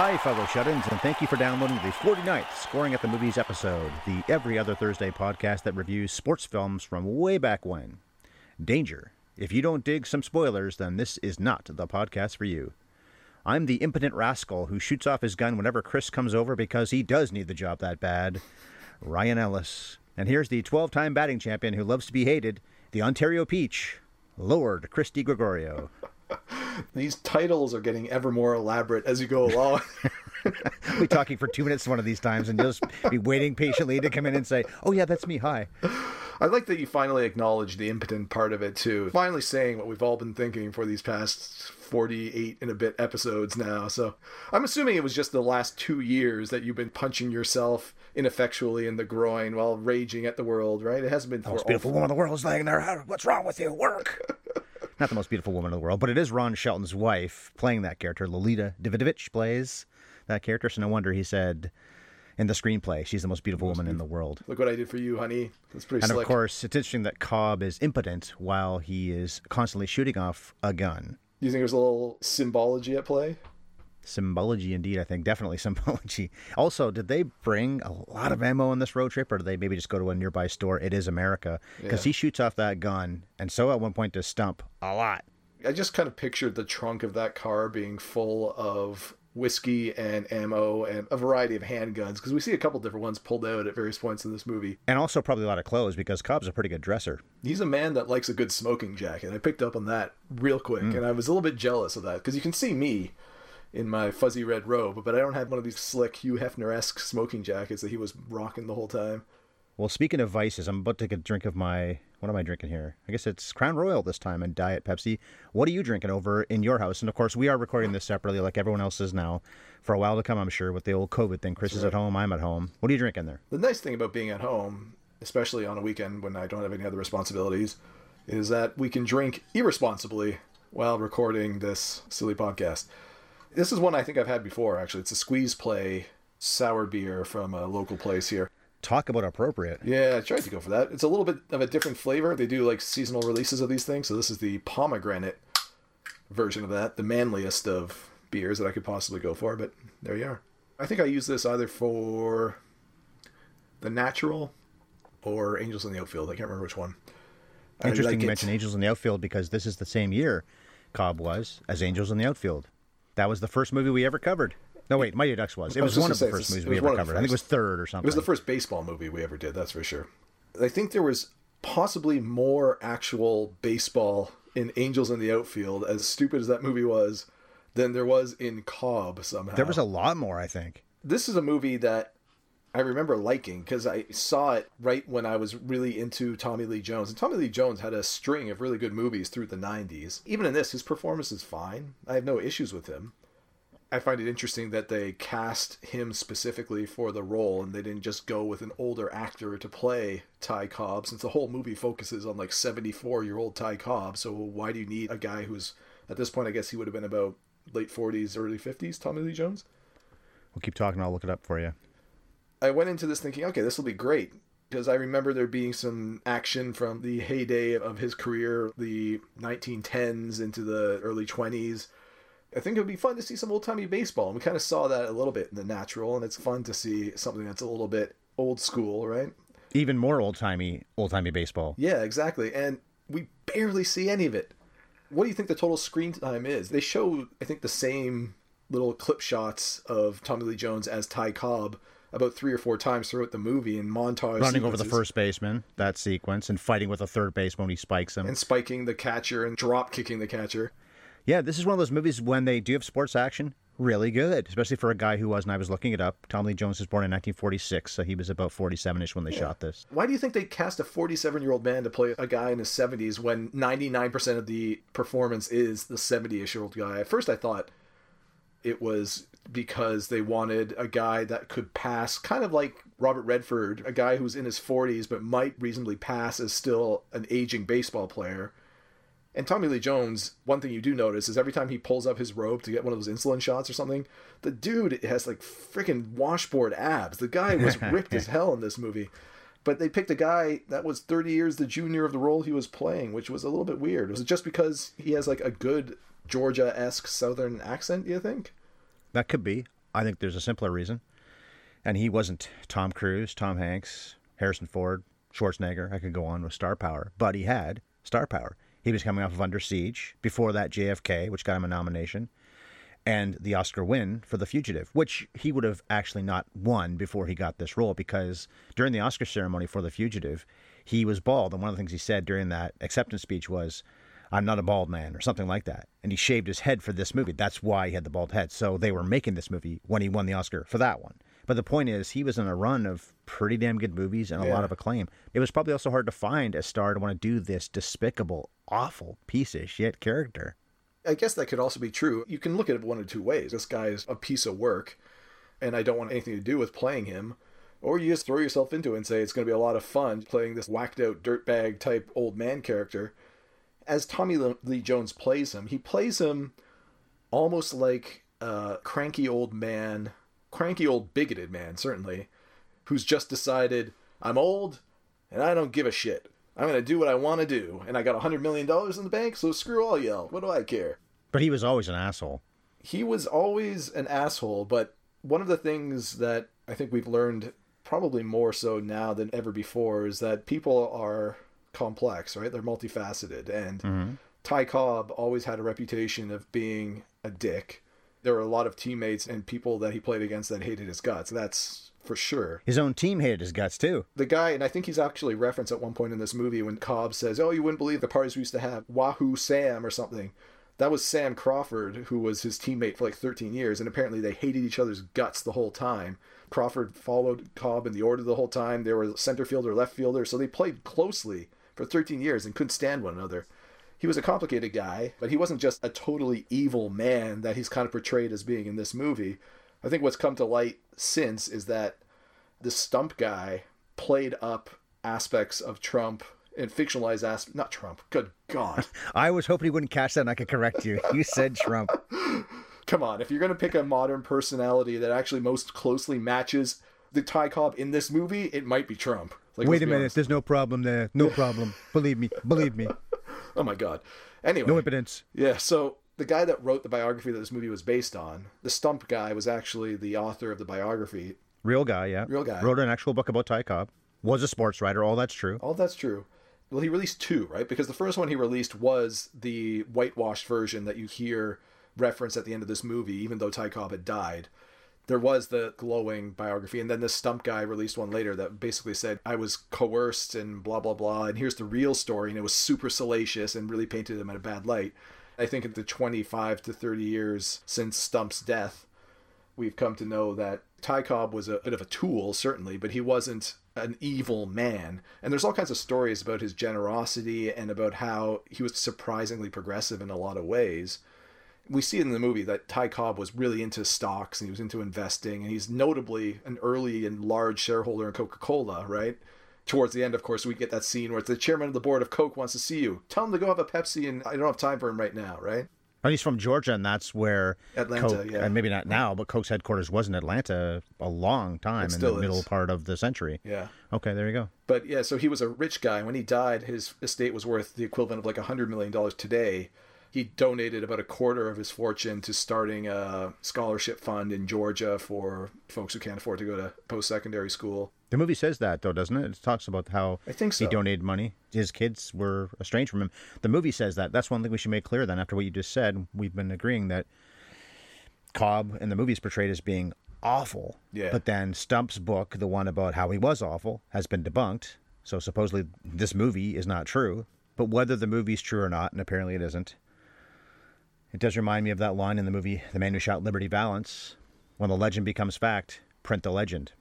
Hi, fellow shut-ins, and thank you for downloading the 49th Scoring at the Movies episode, the every other Thursday podcast that reviews sports films from way back when. Danger. If you don't dig some spoilers, then this is not the podcast for you. I'm the impotent rascal who shoots off his gun whenever Chris comes over because he does need the job that bad. Ryan Ellis. And here's the 12 time batting champion who loves to be hated, the Ontario Peach, Lord Christy Gregorio. These titles are getting ever more elaborate as you go along. we'll be talking for two minutes one of these times, and you'll just be waiting patiently to come in and say, "Oh yeah, that's me. Hi." I like that you finally acknowledge the impotent part of it too. Finally saying what we've all been thinking for these past 48 and a bit episodes now. So I'm assuming it was just the last two years that you've been punching yourself ineffectually in the groin while raging at the world, right? It hasn't been. The most beautiful woman in the world is laying there. What's wrong with you? Work. Not the most beautiful woman in the world, but it is Ron Shelton's wife playing that character. Lolita Davidovich plays that character, so no wonder he said in the screenplay, she's the most beautiful woman in the world. Look what I did for you, honey. That's pretty And slick. of course, it's interesting that Cobb is impotent while he is constantly shooting off a gun. Do you think there's a little symbology at play? Symbology, indeed. I think definitely symbology. Also, did they bring a lot of ammo on this road trip, or did they maybe just go to a nearby store? It is America because yeah. he shoots off that gun, and so at one point does Stump a lot. I just kind of pictured the trunk of that car being full of whiskey and ammo and a variety of handguns because we see a couple different ones pulled out at various points in this movie. And also probably a lot of clothes because Cobb's a pretty good dresser. He's a man that likes a good smoking jacket. I picked up on that real quick mm. and I was a little bit jealous of that because you can see me in my fuzzy red robe, but I don't have one of these slick Hugh Hefner esque smoking jackets that he was rocking the whole time. Well, speaking of vices, I'm about to take a drink of my. What am I drinking here? I guess it's Crown Royal this time and Diet Pepsi. What are you drinking over in your house? And of course, we are recording this separately, like everyone else is now, for a while to come, I'm sure, with the old COVID thing. Chris That's is right. at home, I'm at home. What are you drinking there? The nice thing about being at home, especially on a weekend when I don't have any other responsibilities, is that we can drink irresponsibly while recording this silly podcast. This is one I think I've had before, actually. It's a squeeze play sour beer from a local place here. Talk about appropriate. Yeah, I tried to go for that. It's a little bit of a different flavor. They do like seasonal releases of these things. So this is the pomegranate version of that, the manliest of beers that I could possibly go for. But there you are. I think I use this either for the natural or Angels in the Outfield. I can't remember which one. Interesting like you mentioned Angels in the Outfield because this is the same year Cobb was as Angels in the Outfield. That was the first movie we ever covered. No, wait, Mighty Ducks was. It was, was one of the first movies we ever covered. I think it was third or something. It was the first baseball movie we ever did, that's for sure. I think there was possibly more actual baseball in Angels in the Outfield, as stupid as that movie was, than there was in Cobb somehow. There was a lot more, I think. This is a movie that I remember liking because I saw it right when I was really into Tommy Lee Jones. And Tommy Lee Jones had a string of really good movies through the 90s. Even in this, his performance is fine. I have no issues with him. I find it interesting that they cast him specifically for the role and they didn't just go with an older actor to play Ty Cobb since the whole movie focuses on like 74 year old Ty Cobb. So why do you need a guy who's at this point, I guess he would have been about late 40s, early 50s, Tommy Lee Jones? We'll keep talking. I'll look it up for you. I went into this thinking, okay, this will be great because I remember there being some action from the heyday of his career, the 1910s into the early 20s I think it would be fun to see some old timey baseball. And we kind of saw that a little bit in the natural, and it's fun to see something that's a little bit old school, right? Even more old timey, old timey baseball. Yeah, exactly. And we barely see any of it. What do you think the total screen time is? They show, I think, the same little clip shots of Tommy Lee Jones as Ty Cobb about three or four times throughout the movie in montage. Running sequences. over the first baseman, that sequence, and fighting with a third baseman when he spikes him. And spiking the catcher and drop kicking the catcher. Yeah, this is one of those movies when they do have sports action, really good, especially for a guy who was, and I was looking it up. Tom Lee Jones was born in 1946, so he was about 47 ish when they yeah. shot this. Why do you think they cast a 47 year old man to play a guy in his 70s when 99% of the performance is the 70 ish year old guy? At first, I thought it was because they wanted a guy that could pass, kind of like Robert Redford, a guy who's in his 40s but might reasonably pass as still an aging baseball player. And Tommy Lee Jones, one thing you do notice is every time he pulls up his robe to get one of those insulin shots or something, the dude has like freaking washboard abs. The guy was ripped as hell in this movie. But they picked a guy that was 30 years the junior of the role he was playing, which was a little bit weird. Was it just because he has like a good Georgia esque Southern accent, do you think? That could be. I think there's a simpler reason. And he wasn't Tom Cruise, Tom Hanks, Harrison Ford, Schwarzenegger. I could go on with star power, but he had star power. He was coming off of Under Siege. Before that, JFK, which got him a nomination, and the Oscar win for The Fugitive, which he would have actually not won before he got this role because during the Oscar ceremony for The Fugitive, he was bald. And one of the things he said during that acceptance speech was, I'm not a bald man, or something like that. And he shaved his head for this movie. That's why he had the bald head. So they were making this movie when he won the Oscar for that one. But the point is, he was in a run of pretty damn good movies and a Yeah. lot of acclaim. It was probably also hard to find a star to want to do this despicable, awful piece of shit character. I guess that could also be true. You can look at it one of two ways. This guy is a piece of work, and I don't want anything to do with playing him. Or you just throw yourself into it and say it's going to be a lot of fun playing this whacked out dirtbag type old man character. As Tommy Lee Jones plays him, he plays him almost like a cranky old man, cranky old bigoted man, certainly, who's just decided, I'm old and I don't give a shit. I'm going to do what I want to do. And I got a $100 million in the bank, so screw all y'all. What do I care? But he was always an asshole. he was always an asshole, but one of the things that I think we've learned probably more so now than ever before is that people are complex, right? They're multifaceted. And mm-hmm. Ty Cobb always had a reputation of being a dick. There were a lot of teammates and people that he played against that hated his guts. That's for sure. His own team hated his guts, too. The guy, and I think he's actually referenced at one point in this movie when Cobb says, Oh, you wouldn't believe the parties we used to have. Wahoo Sam or something. That was Sam Crawford, who was his teammate for like 13 years, and apparently they hated each other's guts the whole time. Crawford followed Cobb in the order the whole time. They were center fielder, left fielder, so they played closely for 13 years and couldn't stand one another. He was a complicated guy, but he wasn't just a totally evil man that he's kind of portrayed as being in this movie. I think what's come to light since is that the stump guy played up aspects of Trump and fictionalized as not Trump. Good God. I was hoping he wouldn't catch that and I could correct you. You said Trump. Come on, if you're gonna pick a modern personality that actually most closely matches the Ty Cobb in this movie, it might be Trump. Like, Wait a minute. honest. There's no problem there. No problem. Believe me. Believe me. Oh my God. Anyway, No impotence. yeah. So the guy that wrote the biography that this movie was based on, the Stump guy, was actually the author of the biography. Real guy, yeah. Real guy. Wrote an actual book about Ty Cobb. Was a sports writer. All that's true. All that's true. Well, he released two, right? Because the first one he released was the whitewashed version that you hear referenced at the end of this movie, even though Ty Cobb had died. There was the glowing biography, and then the Stump guy released one later that basically said, I was coerced and blah, blah, blah, and here's the real story, and it was super salacious and really painted him in a bad light. I think in the 25 to 30 years since Stump's death, we've come to know that Ty Cobb was a bit of a tool, certainly, but he wasn't an evil man. And there's all kinds of stories about his generosity and about how he was surprisingly progressive in a lot of ways. We see in the movie that Ty Cobb was really into stocks and he was into investing, and he's notably an early and large shareholder in Coca Cola, right? Towards the end, of course, we get that scene where it's the chairman of the board of Coke wants to see you. Tell him to go have a Pepsi, and I don't have time for him right now, right? And he's from Georgia, and that's where Atlanta, Coke, yeah. and maybe not now, but Coke's headquarters was in Atlanta a long time in the is. middle part of the century. Yeah. Okay, there you go. But yeah, so he was a rich guy. When he died, his estate was worth the equivalent of like a hundred million dollars today. He donated about a quarter of his fortune to starting a scholarship fund in Georgia for folks who can't afford to go to post-secondary school. The movie says that, though, doesn't it? It talks about how I think so. he donated money. His kids were estranged from him. The movie says that. That's one thing we should make clear. Then, after what you just said, we've been agreeing that Cobb in the movie is portrayed as being awful. Yeah. But then Stump's book, the one about how he was awful, has been debunked. So supposedly this movie is not true. But whether the movie's true or not, and apparently it isn't, it does remind me of that line in the movie The Man Who Shot Liberty Valance. When the legend becomes fact, print the legend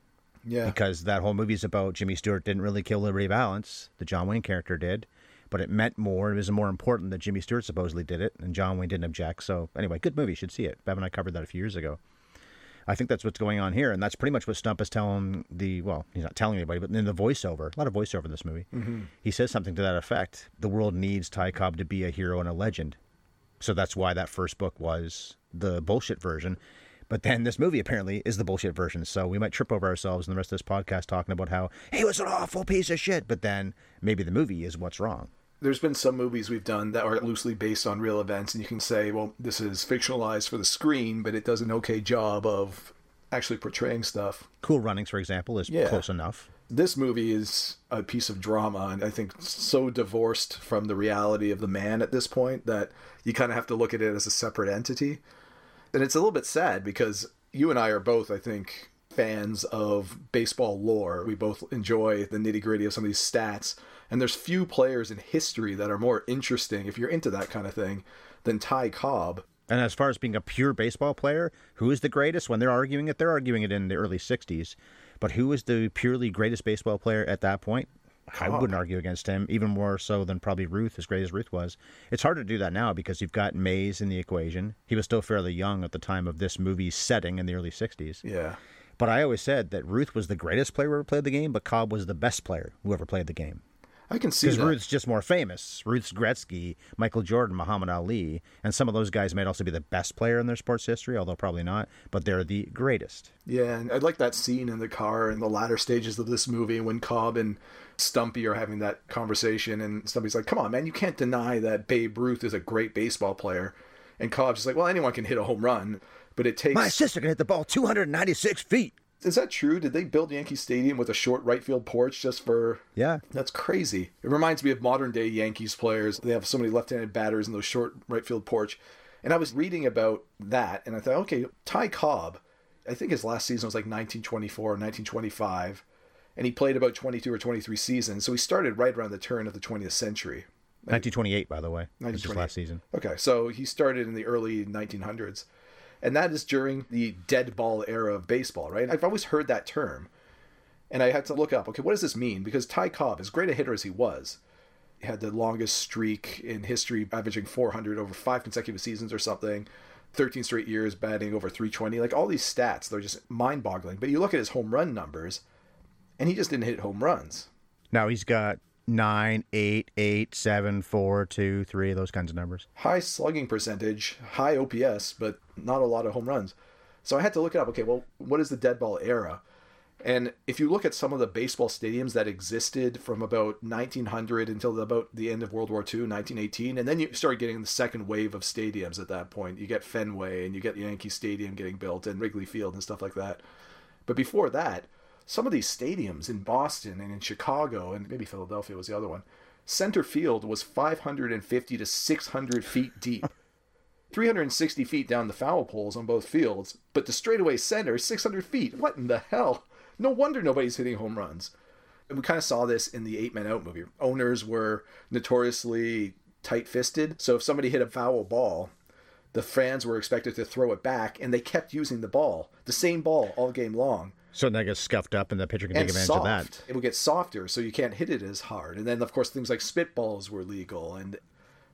Yeah. because that whole movie is about Jimmy Stewart didn't really kill Liberty Valance. The John Wayne character did, but it meant more. It was more important that Jimmy Stewart supposedly did it, and John Wayne didn't object. So anyway, good movie. You should see it. Bev and I covered that a few years ago. I think that's what's going on here, and that's pretty much what Stump is telling the well, he's not telling anybody, but in the voiceover, a lot of voiceover in this movie, mm-hmm. he says something to that effect. The world needs Ty Cobb to be a hero and a legend, so that's why that first book was the bullshit version. But then this movie apparently is the bullshit version, so we might trip over ourselves in the rest of this podcast talking about how he was an awful piece of shit. But then maybe the movie is what's wrong there's been some movies we've done that are loosely based on real events, and you can say, well, this is fictionalized for the screen, but it does an okay job of actually portraying stuff. Cool Runnings, for example, is yeah. close enough. This movie is a piece of drama, and I think so divorced from the reality of the man at this point that you kind of have to look at it as a separate entity. And it's a little bit sad because you and I are both, I think, fans of baseball lore. We both enjoy the nitty gritty of some of these stats and there's few players in history that are more interesting if you're into that kind of thing than Ty Cobb. And as far as being a pure baseball player, who is the greatest? When they're arguing it, they're arguing it in the early 60s. But who is the purely greatest baseball player at that point? I wouldn't argue against him, even more so than probably Ruth, as great as Ruth was. It's hard to do that now because you've got Mays in the equation. He was still fairly young at the time of this movie's setting in the early 60s. Yeah. But I always said that Ruth was the greatest player who ever played the game, but Cobb was the best player who ever played the game. I can see because Ruth's just more famous. Ruth's Gretzky, Michael Jordan, Muhammad Ali, and some of those guys might also be the best player in their sports history, although probably not. But they're the greatest. Yeah, and I like that scene in the car in the latter stages of this movie when Cobb and Stumpy are having that conversation, and Stumpy's like, "Come on, man, you can't deny that Babe Ruth is a great baseball player," and Cobb's just like, "Well, anyone can hit a home run." But it takes my sister can hit the ball 296 feet. Is that true? Did they build Yankee Stadium with a short right field porch just for? Yeah, that's crazy. It reminds me of modern day Yankees players. They have so many left-handed batters in those short right field porch. And I was reading about that, and I thought, okay, Ty Cobb, I think his last season was like 1924 or 1925, and he played about 22 or 23 seasons. So he started right around the turn of the 20th century. 1928, by the way. 1928. last season. Okay, so he started in the early 1900s and that is during the dead ball era of baseball, right? I've always heard that term, and I had to look up. Okay, what does this mean? Because Ty Cobb, as great a hitter as he was, had the longest streak in history, averaging 400 over five consecutive seasons or something. 13 straight years batting over 320. Like all these stats, they're just mind boggling. But you look at his home run numbers, and he just didn't hit home runs. Now he's got nine, eight, eight, seven, four, two, three, those kinds of numbers. High slugging percentage, high OPS, but not a lot of home runs. So I had to look it up. Okay, well, what is the dead ball era? And if you look at some of the baseball stadiums that existed from about 1900 until about the end of World War II, 1918, and then you start getting the second wave of stadiums at that point. You get Fenway and you get Yankee Stadium getting built and Wrigley Field and stuff like that. But before that, some of these stadiums in Boston and in Chicago and maybe Philadelphia was the other one. Center field was 550 to 600 feet deep. 360 feet down the foul poles on both fields, but the straightaway center 600 feet. What in the hell? No wonder nobody's hitting home runs. And we kind of saw this in the Eight Men Out movie. Owners were notoriously tight fisted, so if somebody hit a foul ball, the fans were expected to throw it back, and they kept using the ball, the same ball, all game long. So that gets scuffed up, and the pitcher can take advantage soft. of that. It will get softer, so you can't hit it as hard. And then, of course, things like spitballs were legal, and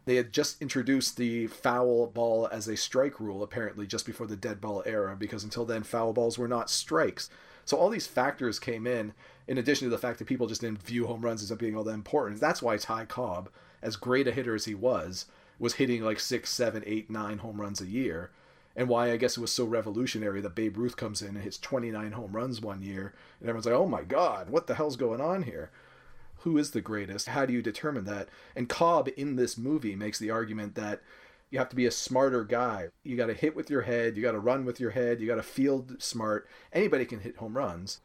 they had just introduced the foul ball as a strike rule, apparently, just before the dead ball era, because until then, foul balls were not strikes. So all these factors came in, in addition to the fact that people just didn't view home runs as being all that important. That's why Ty Cobb, as great a hitter as he was, was hitting like six, seven, eight, nine home runs a year and why I guess it was so revolutionary that Babe Ruth comes in and hits 29 home runs one year, and everyone's like, "Oh my God, what the hell's going on here?" Who is the greatest? How do you determine that? And Cobb in this movie makes the argument that you have to be a smarter guy. You got to hit with your head, you got to run with your head, you got to field smart. Anybody can hit home runs.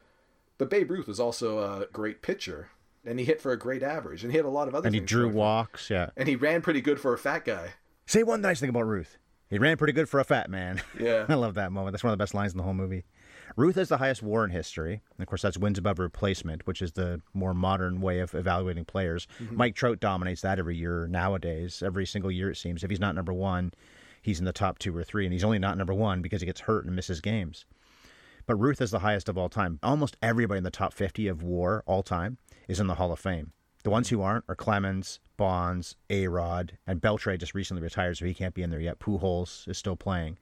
But Babe Ruth was also a great pitcher, and he hit for a great average, and he had a lot of other. And he drew walks, yeah. And he ran pretty good for a fat guy. Say one nice thing about Ruth. He ran pretty good for a fat man. Yeah. I love that moment. That's one of the best lines in the whole movie. Ruth has the highest WAR in history. And of course, that's wins above replacement, which is the more modern way of evaluating players. Mm-hmm. Mike Trout dominates that every year nowadays. Every single year, it seems. If he's not number one, he's in the top two or three. And he's only not number one because he gets hurt and misses games. But Ruth is the highest of all time. Almost everybody in the top 50 of WAR all time is in the Hall of Fame The ones who aren't are Clemens, Bonds, A Rod, and Beltre just recently retired, so he can't be in there yet. Pujols is still playing.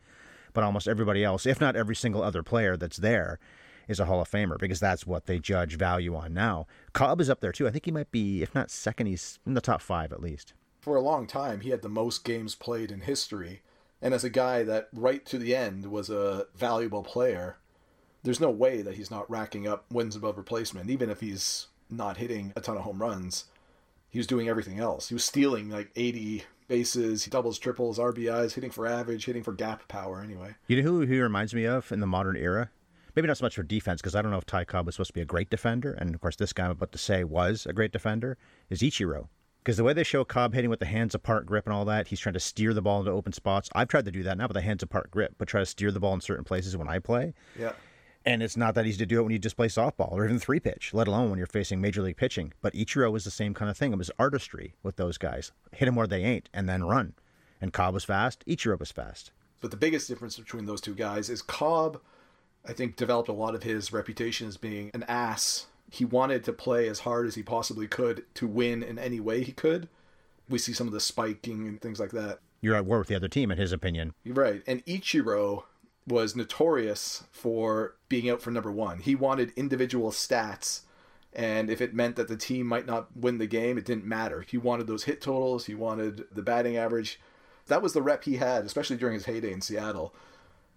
But almost everybody else, if not every single other player that's there, is a Hall of Famer because that's what they judge value on now. Cobb is up there too. I think he might be, if not second, he's in the top five at least. For a long time, he had the most games played in history. And as a guy that right to the end was a valuable player, there's no way that he's not racking up wins above replacement, even if he's not hitting a ton of home runs. He was doing everything else. He was stealing like 80 bases, he doubles, triples, RBIs, hitting for average, hitting for gap power anyway. You know who he reminds me of in the modern era? Maybe not so much for defense, because I don't know if Ty Cobb was supposed to be a great defender, and of course this guy I'm about to say was a great defender, is Ichiro. Because the way they show Cobb hitting with the hands apart grip and all that, he's trying to steer the ball into open spots. I've tried to do that, not with the hands apart grip, but try to steer the ball in certain places when I play. Yeah. And it's not that easy to do it when you just play softball or even three pitch, let alone when you're facing major league pitching. But Ichiro was the same kind of thing. It was artistry with those guys. Hit them where they ain't and then run. And Cobb was fast, Ichiro was fast. But the biggest difference between those two guys is Cobb, I think, developed a lot of his reputation as being an ass. He wanted to play as hard as he possibly could to win in any way he could. We see some of the spiking and things like that. You're at war with the other team, in his opinion. You're right. And Ichiro was notorious for being out for number one. He wanted individual stats, and if it meant that the team might not win the game, it didn't matter. He wanted those hit totals, he wanted the batting average. That was the rep he had, especially during his heyday in Seattle,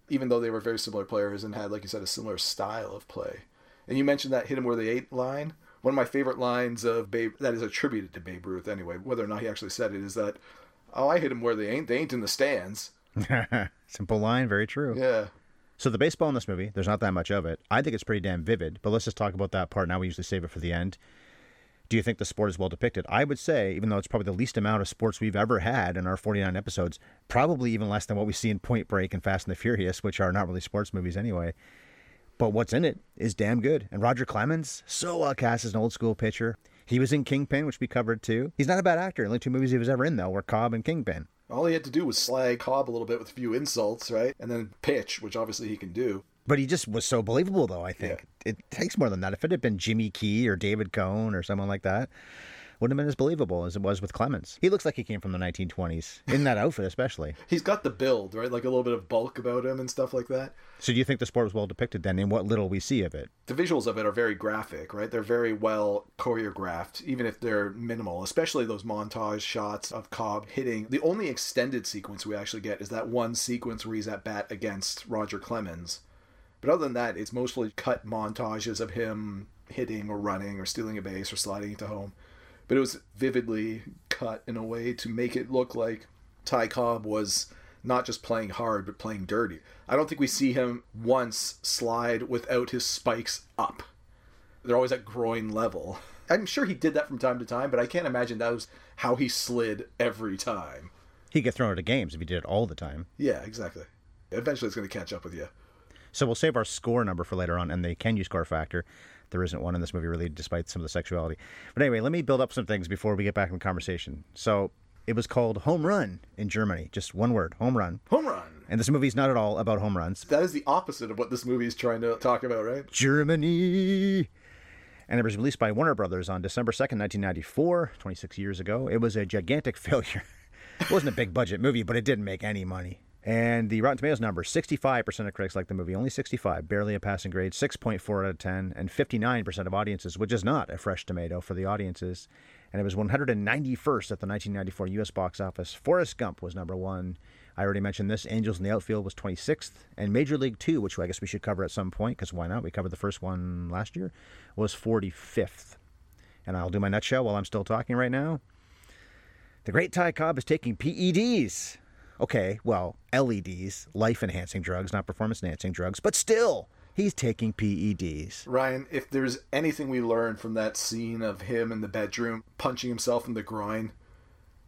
even though they were very similar players and had, like you said, a similar style of play. And you mentioned that hit him where they ate line. One of my favorite lines of Babe, that is attributed to Babe Ruth anyway, whether or not he actually said it, is that, oh, I hit him where they ain't. They ain't in the stands. Simple line, very true. Yeah. So the baseball in this movie, there's not that much of it. I think it's pretty damn vivid, but let's just talk about that part now. We usually save it for the end. Do you think the sport is well depicted? I would say, even though it's probably the least amount of sports we've ever had in our 49 episodes, probably even less than what we see in Point Break and Fast and the Furious, which are not really sports movies anyway. But what's in it is damn good. And Roger Clemens, so well cast as an old school pitcher. He was in Kingpin, which we covered too. He's not a bad actor. The only two movies he was ever in, though, were Cobb and Kingpin. All he had to do was slag Cobb a little bit with a few insults, right? And then pitch, which obviously he can do. But he just was so believable, though, I think. It takes more than that. If it had been Jimmy Key or David Cone or someone like that, wouldn't have been as believable as it was with Clemens. He looks like he came from the 1920s, in that outfit especially. He's got the build, right? Like a little bit of bulk about him and stuff like that. So do you think the sport was well depicted then in what little we see of it? The visuals of it are very graphic, right? They're very well choreographed, even if they're minimal, especially those montage shots of Cobb hitting. The only extended sequence we actually get is that one sequence where he's at bat against Roger Clemens. But other than that, it's mostly cut montages of him hitting or running or stealing a base or sliding into home. But it was vividly cut in a way to make it look like Ty Cobb was not just playing hard, but playing dirty. I don't think we see him once slide without his spikes up. They're always at groin level. I'm sure he did that from time to time, but I can't imagine that was how he slid every time. He'd get thrown out of games if he did it all the time. Yeah, exactly. Eventually it's going to catch up with you. So we'll save our score number for later on and the can you score factor. There isn't one in this movie, really, despite some of the sexuality. But anyway, let me build up some things before we get back in the conversation. So it was called Home Run in Germany. Just one word, home run. Home run. And this movie's not at all about home runs. That is the opposite of what this movie is trying to talk about, right? Germany. And it was released by Warner Brothers on December 2nd, 1994, 26 years ago. It was a gigantic failure. it wasn't a big budget movie, but it didn't make any money. And the Rotten Tomatoes number 65% of critics like the movie, only 65, barely a passing grade, 6.4 out of 10, and 59% of audiences, which is not a fresh tomato for the audiences. And it was 191st at the 1994 US box office. Forrest Gump was number one. I already mentioned this. Angels in the Outfield was 26th. And Major League Two, which I guess we should cover at some point, because why not? We covered the first one last year, was 45th. And I'll do my nutshell while I'm still talking right now. The great Ty Cobb is taking PEDs. Okay, well, LEDs, life enhancing drugs, not performance enhancing drugs, but still, he's taking PEDs. Ryan, if there's anything we learned from that scene of him in the bedroom punching himself in the groin,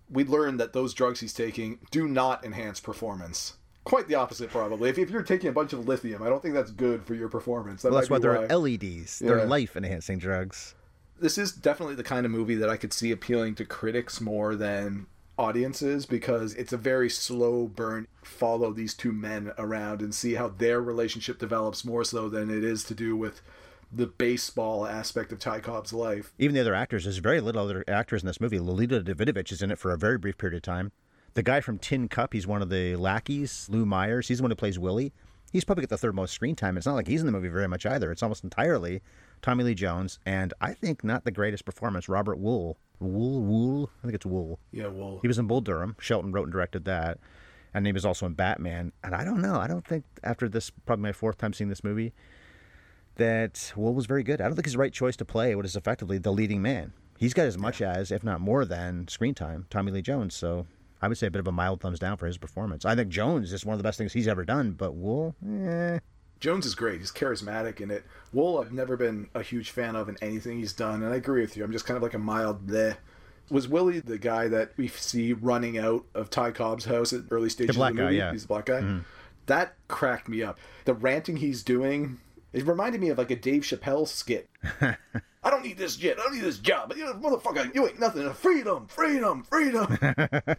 we learned that those drugs he's taking do not enhance performance. Quite the opposite, probably. If, if you're taking a bunch of lithium, I don't think that's good for your performance. That Well, that's why be they're. LEDs. They're Yeah. life enhancing drugs. this is definitely the kind of movie that I could see appealing to critics more than audiences because it's a very slow burn. Follow these two men around and see how their relationship develops more so than it is to do with the baseball aspect of Ty Cobb's life. Even the other actors, there's very little other actors in this movie. Lolita Davidovich is in it for a very brief period of time. The guy from Tin Cup, he's one of the lackeys, Lou Myers. He's the one who plays Willie. He's probably got the third most screen time. It's not like he's in the movie very much either. It's almost entirely Tommy Lee Jones, and I think not the greatest performance, Robert Wuhl. Wuhl, Wuhl, I think it's Wuhl. Yeah, Wuhl. He was in Bull Durham. Shelton wrote and directed that. And he was also in Batman. And I don't know. I don't think after this, probably my fourth time seeing this movie, that Wuhl was very good. I don't think he's the right choice to play what is effectively the leading man. He's got as much as, if not more than, screen time, Tommy Lee Jones. So I would say a bit of a mild thumbs down for his performance. I think Jones is one of the best things he's ever done, but Wuhl, eh. Jones is great. He's charismatic in it. Wuhl, I've never been a huge fan of in anything he's done, and I agree with you. I'm just kind of like a mild bleh. Was Willie the guy that we see running out of Ty Cobb's house at early stages the black of the guy, movie? yeah. He's the black guy. Mm-hmm. That cracked me up. The ranting he's doing, it reminded me of like a Dave Chappelle skit. I don't need this jet. I don't need this job. You know, motherfucker, you ain't nothing. Freedom, freedom, freedom. it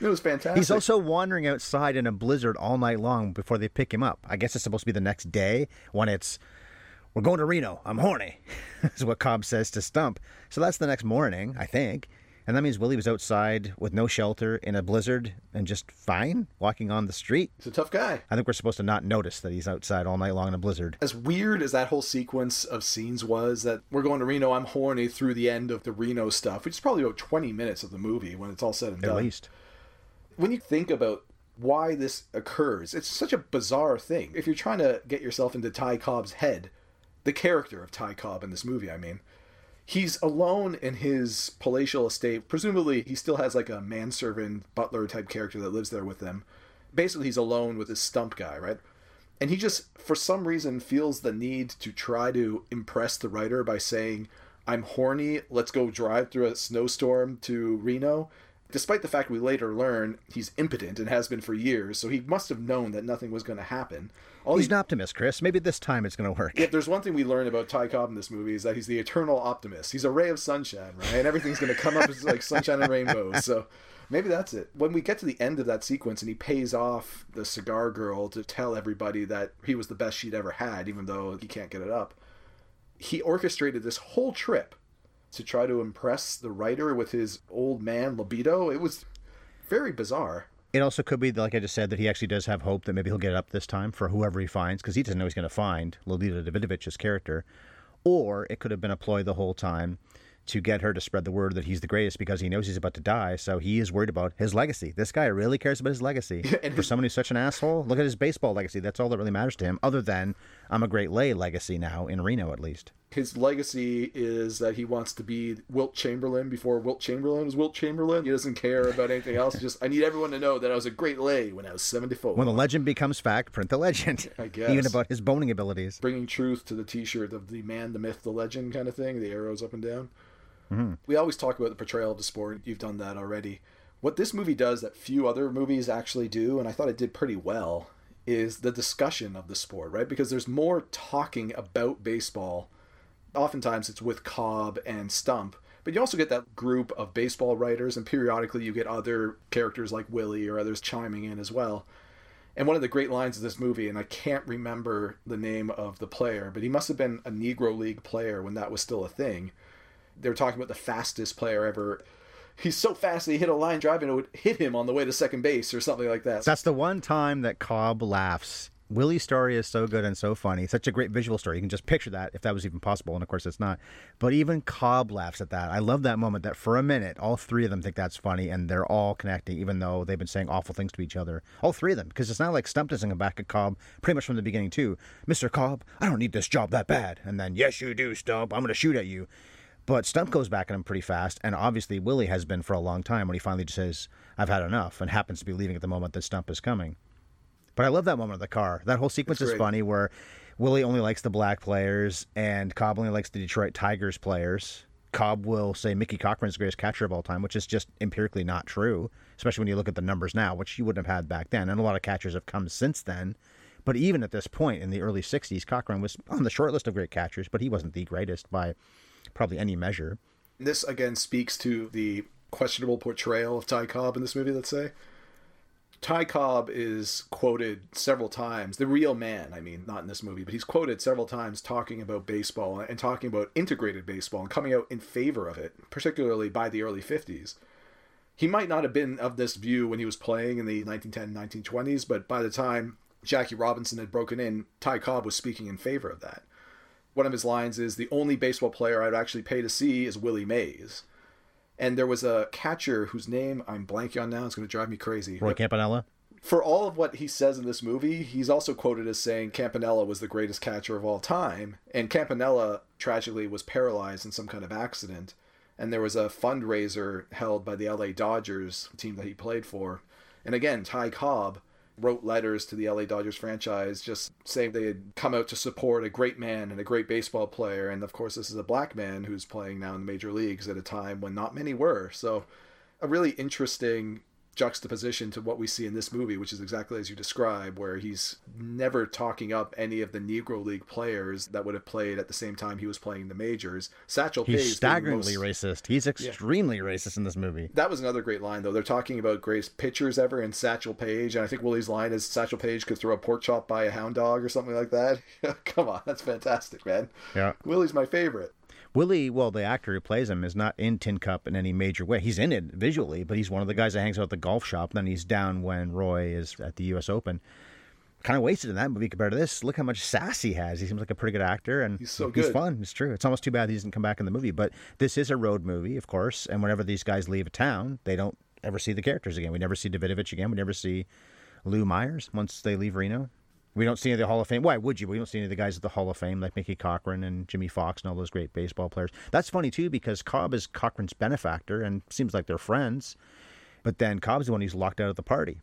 was fantastic. He's also wandering outside in a blizzard all night long before they pick him up. I guess it's supposed to be the next day when it's, we're going to Reno. I'm horny, is what Cobb says to Stump. So that's the next morning, I think. And that means Willie was outside with no shelter in a blizzard and just fine walking on the street. He's a tough guy. I think we're supposed to not notice that he's outside all night long in a blizzard. as weird as that whole sequence of scenes was that we're going to Reno, I'm horny through the end of the Reno stuff, which is probably about 20 minutes of the movie when it's all said and At done. At least. When you think about why this occurs, it's such a bizarre thing. If you're trying to get yourself into Ty Cobb's head, the character of Ty Cobb in this movie, I mean, he's alone in his palatial estate. Presumably, he still has like a manservant, butler type character that lives there with them. Basically, he's alone with this stump guy, right? And he just, for some reason, feels the need to try to impress the writer by saying, I'm horny, let's go drive through a snowstorm to Reno. Despite the fact we later learn he's impotent and has been for years, so he must have known that nothing was going to happen. All He's he an optimist, Chris. Maybe this time it's going to work. if there's one thing we learn about Ty Cobb in this movie is that he's the eternal optimist. He's a ray of sunshine, right? And everything's going to come up as like sunshine and rainbows. So maybe that's it. When we get to the end of that sequence and he pays off the cigar girl to tell everybody that he was the best she'd ever had, even though he can't get it up, he orchestrated this whole trip to try to impress the writer with his old man libido. It was very bizarre. It also could be, like I just said, that he actually does have hope that maybe he'll get it up this time for whoever he finds, because he doesn't know he's going to find Lolita Davidovich's character. Or it could have been a ploy the whole time to get her to spread the word that he's the greatest because he knows he's about to die. So he is worried about his legacy. This guy really cares about his legacy. and For someone who's such an asshole, look at his baseball legacy. That's all that really matters to him, other than I'm a great lay legacy now in Reno, at least. his legacy is that he wants to be Wilt Chamberlain before Wilt Chamberlain was Wilt Chamberlain. He doesn't care about anything else. Just I need everyone to know that I was a great lay when I was seventy four. When the legend becomes fact, print the legend. I guess. Even about his boning abilities. bringing truth to the T-shirt of the man, the myth, the legend kind of thing. The arrows up and down. Mm-hmm. We always talk about the portrayal of the sport. You've done that already. What this movie does that few other movies actually do, and I thought it did pretty well, is the discussion of the sport, right? Because there's more talking about baseball. Oftentimes it's with Cobb and Stump, but you also get that group of baseball writers, and periodically you get other characters like Willie or others chiming in as well. And one of the great lines of this movie, and I can't remember the name of the player, but he must have been a Negro League player when that was still a thing. They were talking about the fastest player ever. He's so fast that he hit a line drive and it would hit him on the way to second base or something like that. That's the one time that Cobb laughs. Willie's story is so good and so funny. Such a great visual story. You can just picture that if that was even possible. And of course, it's not. But even Cobb laughs at that. I love that moment that for a minute, all three of them think that's funny and they're all connecting, even though they've been saying awful things to each other. All three of them. Because it's not like Stump doesn't come back at Cobb pretty much from the beginning, too. Mr. Cobb, I don't need this job that bad. And then, yes, you do, Stump. I'm going to shoot at you. But Stump goes back at him pretty fast, and obviously Willie has been for a long time when he finally just says, I've had enough, and happens to be leaving at the moment that Stump is coming. But I love that moment of the car. That whole sequence is great. funny where Willie only likes the black players, and Cobb only likes the Detroit Tigers players. Cobb will say Mickey Cochrane's the greatest catcher of all time, which is just empirically not true, especially when you look at the numbers now, which you wouldn't have had back then. And a lot of catchers have come since then. But even at this point in the early 60s, Cochrane was on the short list of great catchers, but he wasn't the greatest by probably any measure. This again speaks to the questionable portrayal of Ty Cobb in this movie, let's say. Ty Cobb is quoted several times, the real man, I mean, not in this movie, but he's quoted several times talking about baseball and talking about integrated baseball and coming out in favor of it, particularly by the early 50s. He might not have been of this view when he was playing in the 1910 1920s, but by the time Jackie Robinson had broken in, Ty Cobb was speaking in favor of that. One of his lines is The only baseball player I'd actually pay to see is Willie Mays. And there was a catcher whose name I'm blanking on now. It's going to drive me crazy. Roy Campanella. For all of what he says in this movie, he's also quoted as saying Campanella was the greatest catcher of all time. And Campanella tragically was paralyzed in some kind of accident. And there was a fundraiser held by the LA Dodgers team that he played for. And again, Ty Cobb wrote letters to the LA Dodgers franchise just saying they had come out to support a great man and a great baseball player. And of course, this is a black man who's playing now in the major leagues at a time when not many were. So, a really interesting juxtaposition to what we see in this movie, which is exactly as you describe, where he's never talking up any of the Negro League players that would have played at the same time he was playing the majors. Satchel Paige He's Paige. staggeringly most, racist. He's extremely racist in this movie. That was another great line, though. They're talking about greatest pitchers ever in Satchel Paige, and I think Willie's line is Satchel Paige could throw a pork chop by a hound dog or something like that. Come on, that's fantastic, man. Yeah. Willie's my favorite. Willie, well, the actor who plays him is not in Tin Cup in any major way. He's in it visually, but he's one of the guys that hangs out at the golf shop. And Then he's down when Roy is at the U.S. Open. Kind of wasted in that movie compared to this. Look how much sass he has. He seems like a pretty good actor, and He's so good. He's fun. It's true. It's almost too bad he doesn't come back in the movie. But this is a road movie, of course. And whenever these guys leave a town, they don't ever see the characters again. We never see Davidovich again. We never see Lou Myers once they leave Reno. We don't see any of the Hall of Fame. Why would you? We don't see any of the guys at the Hall of Fame like Mickey Cochrane and Jimmie Foxx and all those great baseball players. That's funny too because Cobb is Cochrane's benefactor and seems like they're friends. But then Cobb's the one who's locked out of the party,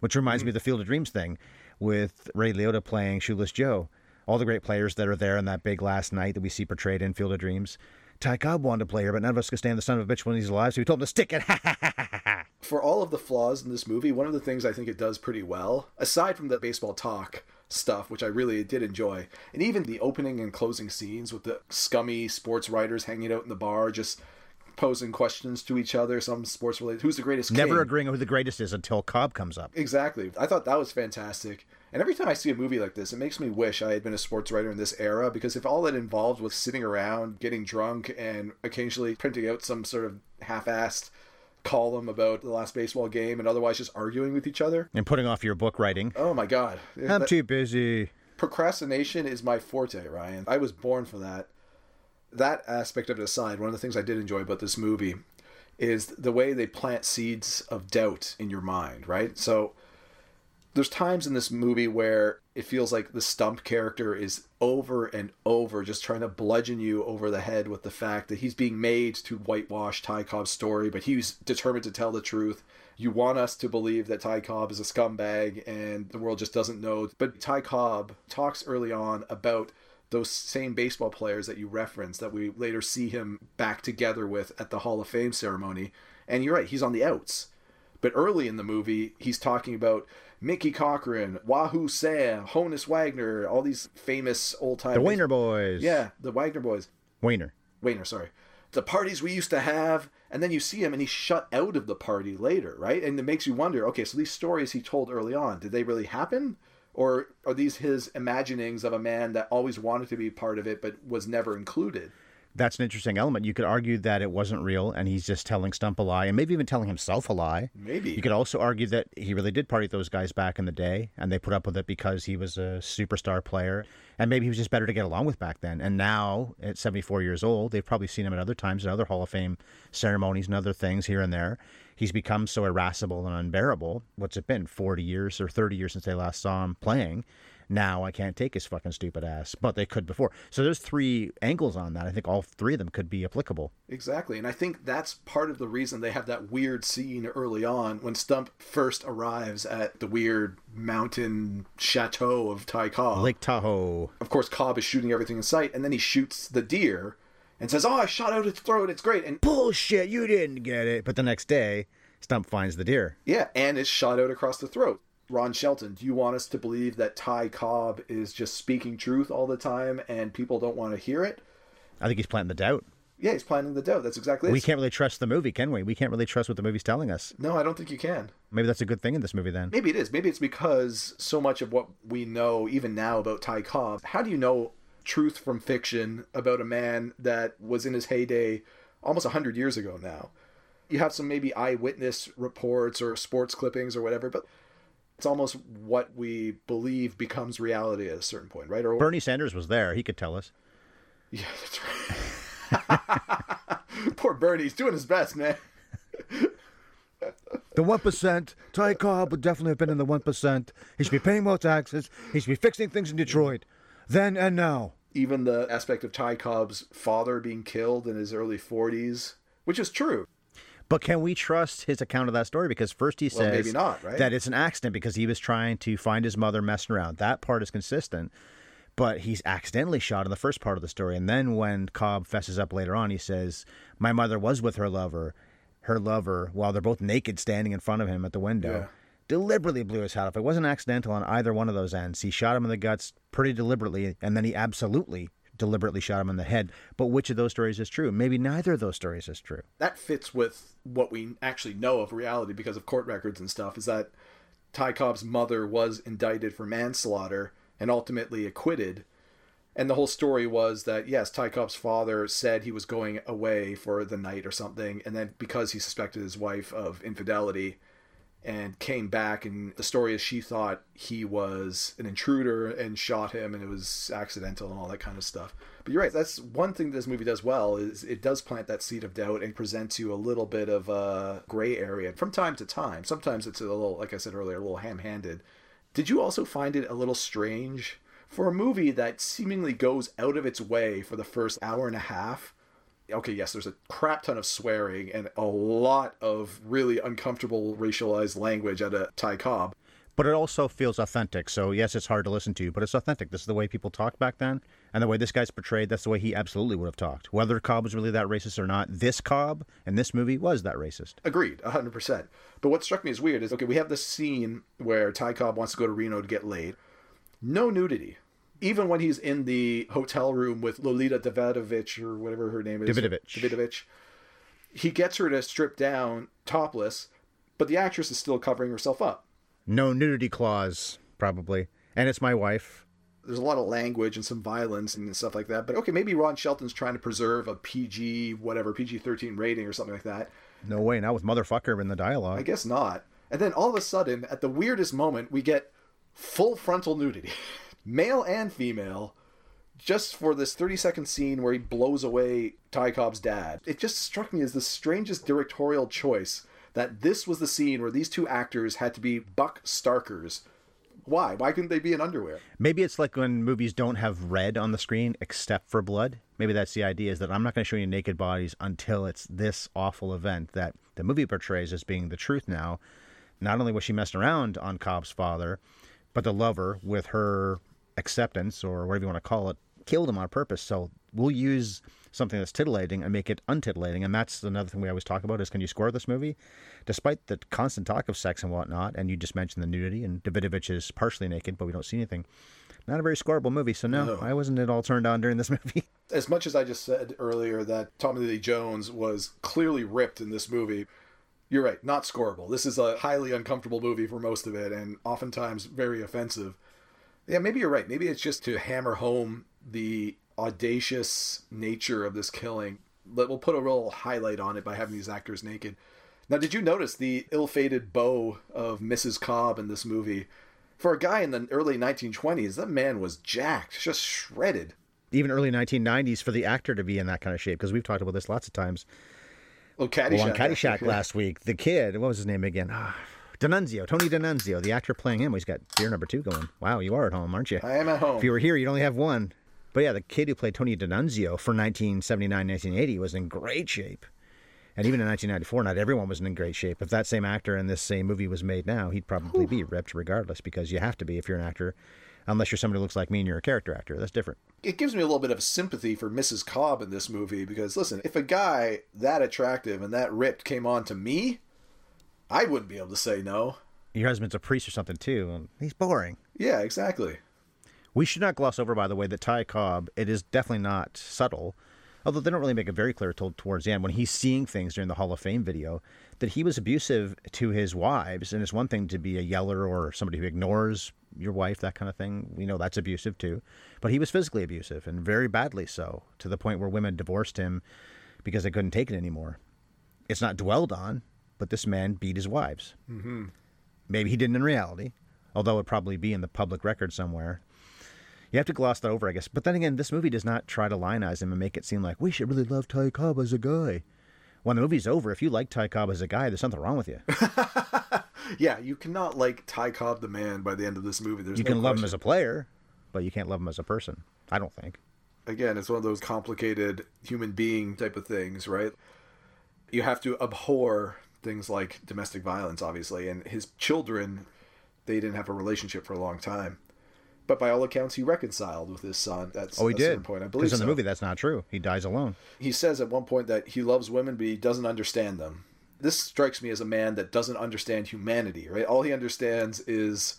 which reminds me of the mm. Field of Dreams thing with Ray Liotta playing Shoeless Joe. All the great players that are there on that big last night that we see portrayed in Field of Dreams. Ty Cobb wanted to play here, but none of us could stand the son of a bitch when he's alive, so we told him to stick it. For all of the flaws in this movie, one of the things I think it does pretty well, aside from the baseball talk stuff, which I really did enjoy, and even the opening and closing scenes with the scummy sports writers hanging out in the bar, just posing questions to each other, some sports related. Who's the greatest? Never king? agreeing on who the greatest is until Cobb comes up. Exactly. I thought that was fantastic. And every time I see a movie like this, it makes me wish I had been a sports writer in this era because if all it involved was sitting around, getting drunk, and occasionally printing out some sort of half assed column about the last baseball game and otherwise just arguing with each other, And putting off your book writing. oh my God. I'm That- too busy. procrastination is my forte, Ryan. I was born for that. That aspect of it aside, one of the things I did enjoy about this movie is the way they plant seeds of doubt in your mind, right? So there's times in this movie where it feels like the stump character is over and over just trying to bludgeon you over the head with the fact that he's being made to whitewash Ty Cobb's story, but he's determined to tell the truth. You want us to believe that Ty Cobb is a scumbag and the world just doesn't know. But Ty Cobb talks early on about those same baseball players that you referenced that we later see him back together with at the Hall of Fame ceremony. And you're right, he's on the outs. But early in the movie, he's talking about Mickey Cochrane, Wahoo Sam, Honus Wagner, all these famous old time. The Wayner boys. Yeah, the Wagner boys. Wayner. Wayner, sorry. The parties we used to have, and then you see him and he's shut out of the party later, right? And it makes you wonder okay, so these stories he told early on, did they really happen? Or are these his imaginings of a man that always wanted to be part of it but was never included? That's an interesting element. You could argue that it wasn't real and he's just telling Stump a lie and maybe even telling himself a lie. Maybe. You could also argue that he really did party with those guys back in the day and they put up with it because he was a superstar player and maybe he was just better to get along with back then. And now, at 74 years old, they've probably seen him at other times in other Hall of Fame ceremonies and other things here and there. He's become so irascible and unbearable. What's it been, 40 years or 30 years since they last saw him playing? Now I can't take his fucking stupid ass, but they could before. So there's three angles on that. I think all three of them could be applicable. Exactly. And I think that's part of the reason they have that weird scene early on when Stump first arrives at the weird mountain chateau of Ty Cobb. Lake Tahoe. of course, Cobb is shooting everything in sight, and then he shoots the deer and says, Oh, I shot out its throat. It's great. And Bullshit, you didn't get it. But the next day, Stump finds the deer. yeah, and it's shot out across the throat. Ron Shelton, do you want us to believe that Ty Cobb is just speaking truth all the time and people don't want to hear it? I think he's planting the doubt. Yeah, he's planting the doubt. That's exactly it. We can't really trust the movie, can we? We can't really trust what the movie's telling us. No, I don't think you can. Maybe that's a good thing in this movie then. Maybe it is. Maybe it's because so much of what we know, even now, about Ty Cobb, how do you know truth from fiction about a man that was in his heyday almost 100 years ago now? You have some maybe eyewitness reports or sports clippings or whatever, but it's almost what we believe becomes reality at a certain point, right? Or Bernie Sanders was there. He could tell us. Yeah, that's right. Poor Bernie. He's doing his best, man. The one percent. Ty Cobb would definitely have been in the one percent. He should be paying more taxes. He should be fixing things in Detroit. Then and now. Even the aspect of Ty Cobb's father being killed in his early 40s, which is true. But can we trust his account of that story? Because first he Well, says maybe not, right? that it's an accident because he was trying to find his mother messing around. That part is consistent. But he's accidentally shot in the first part of the story. And then when Cobb fesses up later on, he says, My mother was with her lover. Her lover, while they're both naked standing in front of him at the window, Yeah. deliberately blew his hat off. It wasn't accidental on either one of those ends. He shot him in the guts pretty deliberately, and then he absolutely deliberately shot him in the head. But which of those stories is true? Maybe neither of those stories is true. that fits with what we actually know of reality because of court records and stuff is that Ty Cobb's mother was indicted for manslaughter and ultimately acquitted. And the whole story was that yes, Ty Cobb's father said he was going away for the night or something, and then because he suspected his wife of infidelity and came back and the story is she thought he was an intruder and shot him and it was accidental and all that kind of stuff. But you're right, that's one thing this movie does well is it does plant that seed of doubt and presents you a little bit of a gray area from time to time. Sometimes it's a little like I said earlier, a little ham-handed. Did you also find it a little strange for a movie that seemingly goes out of its way for the first hour and a half? Okay, yes, there's a crap ton of swearing and a lot of really uncomfortable racialized language out of Ty Cobb. But it also feels authentic. So yes, it's hard to listen to, but it's authentic. This is the way people talked back then, and the way this guy's portrayed. That's the way he absolutely would have talked. Whether Cobb was really that racist or not, this Cobb in this movie was that racist. Agreed, 100%. But what struck me as weird is okay, we have this scene where Ty Cobb wants to go to Reno to get laid. No nudity. Even when he's in the hotel room with Lolita Davidovich or whatever her name is. Davidovich. Davidovich. He gets her to strip down topless, but the actress is still covering herself up. No nudity clause, probably. And it's my wife. there's a lot of language and some violence and stuff like that. But okay, maybe Ron Shelton's trying to preserve a PG, whatever, PG 13 rating or something like that. No way, not with motherfucker in the dialogue. I guess not. And then all of a sudden, at the weirdest moment, we get full frontal nudity, male and female, just for this 30 second scene where he blows away Ty Cobb's dad. It just struck me as the strangest directorial choice that this was the scene where these two actors had to be buck starkers. Why? Why couldn't they be in underwear? Maybe it's like when movies don't have red on the screen except for blood. Maybe that's the idea is that I'm not going to show you naked bodies until it's this awful event that the movie portrays as being the truth now. Not only was she messing around on Cobb's father, but the lover, with her acceptance or whatever you want to call it, killed him on purpose. So we'll use something that's titillating and make it untitillating. And that's another thing we always talk about is can you score this movie? Despite the constant talk of sex and whatnot, and you just mentioned the nudity, and Davidovich is partially naked, but we don't see anything. Not a very scoreable movie, so no, No. I wasn't at all turned on during this movie. as much as I just said earlier that Tommy Lee Jones was clearly ripped in this movie, you're right, not scoreable. This is a highly uncomfortable movie for most of it, and oftentimes very offensive. Yeah, maybe you're right. Maybe it's just to hammer home the audacious nature of this killing. But We'll put a real highlight on it by having these actors naked. Now, did you notice the ill-fated beau of Mrs. Cobb in this movie? For a guy in the early 1920s, that man was jacked, just shredded. Even early 1990s for the actor to be in that kind of shape, because we've talked about this lots of times. Oh, Caddyshack. Well, on Caddyshack actually. last week, the kid, what was his name again? Ah, D'Annunzio, Tony D'Annunzio, the actor playing him. He's got beer number two going. Wow, you are at home, aren't you? I am at home. If you were here, you'd only have one. But yeah, the kid who played Tony D'Annunzio for 1979, 1980 was in great shape. And even in 1994, not everyone was in great shape. If that same actor in this same movie was made now, he'd probably be ripped regardless because you have to be if you're an actor, unless you're somebody who looks like me and you're a character actor. That's different. it gives me a little bit of sympathy for Mrs. Cobb in this movie because listen, if a guy that attractive and that ripped came on to me, I wouldn't be able to say no. Your husband's a priest or something too, and he's boring. Yeah, exactly. We should not gloss over, by the way, that Ty Cobb, it is definitely not subtle, Although they don't really make it very clear till, towards the end when he's seeing things during the Hall of Fame video that he was abusive to his wives. And it's one thing to be a yeller or somebody who ignores your wife, that kind of thing. We know that's abusive too. But he was physically abusive and very badly so, to the point where women divorced him because they couldn't take it anymore. It's not dwelled on, but this man beat his wives. Mm-hmm. Maybe he didn't in reality, although it'd probably be in the public record somewhere. You have to gloss that over, I guess. But then again, this movie does not try to lionize him and make it seem like we should really love Ty Cobb as a guy. When the movie's over, if you like Ty Cobb as a guy, there's something wrong with you. Yeah, you cannot like Ty Cobb the man by the end of this movie. There's You no can love him as a player, but you can't love him as a person. I don't think. again, it's one of those complicated human being type of things, right? You have to abhor things like domestic violence, obviously, and his children, they didn't have a relationship for a long time. But by all accounts, he reconciled with his son. That's Oh, he did. point. I Because believe in the movie, that's not true. He dies alone. He says at one point that he loves women, but he doesn't understand them. This strikes me as a man that doesn't understand humanity, right? All he understands is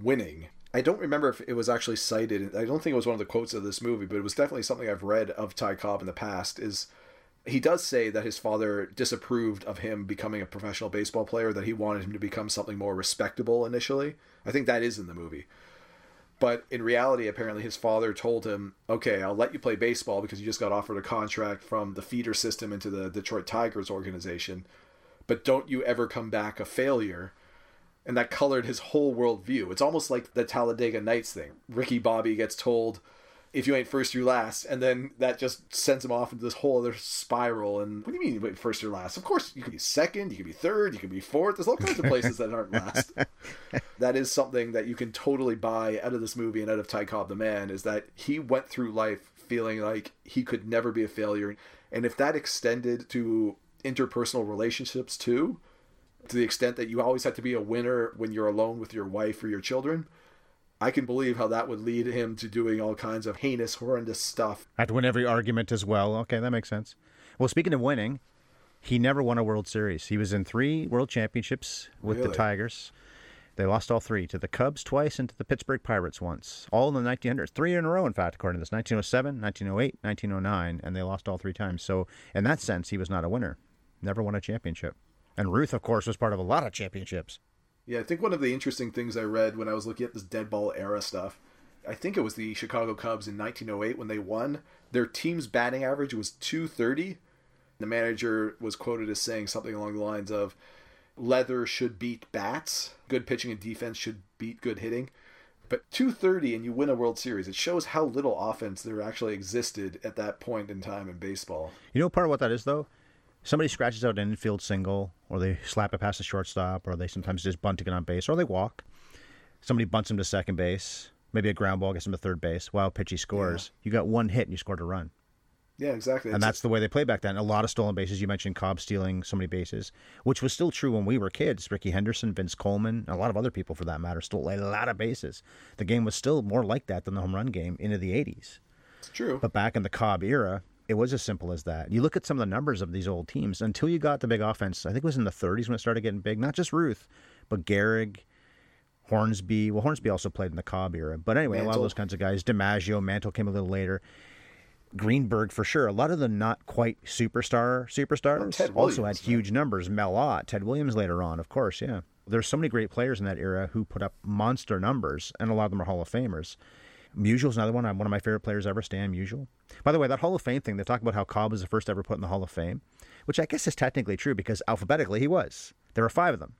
winning. I don't remember if it was actually cited. I don't think it was one of the quotes of this movie, but it was definitely something I've read of Ty Cobb in the past. Is he does say that his father disapproved of him becoming a professional baseball player, that he wanted him to become something more respectable initially. I think that is in the movie. But in reality, apparently his father told him, okay, I'll let you play baseball because you just got offered a contract from the feeder system into the Detroit Tigers organization. But don't you ever come back a failure. And that colored his whole worldview. It's almost like the Talladega Nights thing. Ricky Bobby gets told, if you ain't first, you're last. And then that just sends him off into this whole other spiral. And what do you mean, wait, first, you're last? Of course, you could be second, you could be third, you could be fourth. There's all kinds of places that aren't last that is something that you can totally buy out of this movie and out of Ty Cobb the man is that he went through life feeling like he could never be a failure. And if that extended to interpersonal relationships too, to the extent that you always have to be a winner when you're alone with your wife or your children, I can believe how that would lead him to doing all kinds of heinous, horrendous stuff. I have to win every argument as well. Okay, that makes sense. Well, speaking of winning, he never won a World Series. He was in three World Championships with the Tigers. They lost all three to the Cubs twice and to the Pittsburgh Pirates once. All in the 1900s. Three in a row, in fact, according to this 1907, 1908, 1909, and they lost all three times. So, in that sense, he was not a winner. Never won a championship. And Ruth, of course, was part of a lot of championships. Yeah, I think one of the interesting things I read when I was looking at this dead ball era stuff, I think it was the Chicago Cubs in 1908 when they won. Their team's batting average was 230. The manager was quoted as saying something along the lines of, "Leather should beat bats. Good pitching and defense should beat good hitting." But 230 and you win a World Series. It shows how little offense there actually existed at that point in time in baseball. You know part of what that is though? Somebody scratches out an infield single, or they slap it past the shortstop, or they sometimes just bunt to get on base, or they walk. Somebody bunts him to second base, maybe a ground ball gets him to third base. Wow, pitchy scores. You got one hit and you scored a run. Yeah, exactly. And that's the way they played back then. A lot of stolen bases. You mentioned Cobb stealing so many bases, which was still true when we were kids. Rickey Henderson, Vince Coleman, a lot of other people for that matter, stole a lot of bases. The game was still more like that than the home run game into the 80s. It's true. But back in the Cobb era, it was as simple as that. You look at some of the numbers of these old teams until you got the big offense. I think it was in the 30s when it started getting big. Not just Ruth, but Gehrig, Hornsby. Well, Hornsby also played in the Cobb era. But anyway, a lot of those kinds of guys. DiMaggio, Mantle came a little later. Greenberg for sure. A lot of the not quite superstar oh, superstars Oh, Ted also had Williams, huge numbers. Mel Ott, Ted Williams later on, of course, yeah. There's so many great players in that era who put up monster numbers, and a lot of them are Hall of Famers. Musial's another one. I'm one of my favorite players ever, Stan Musial. By the way, that Hall of Fame thing, they talk about how Cobb was the first ever put in the Hall of Fame, which I guess is technically true because alphabetically he was. There were five of them.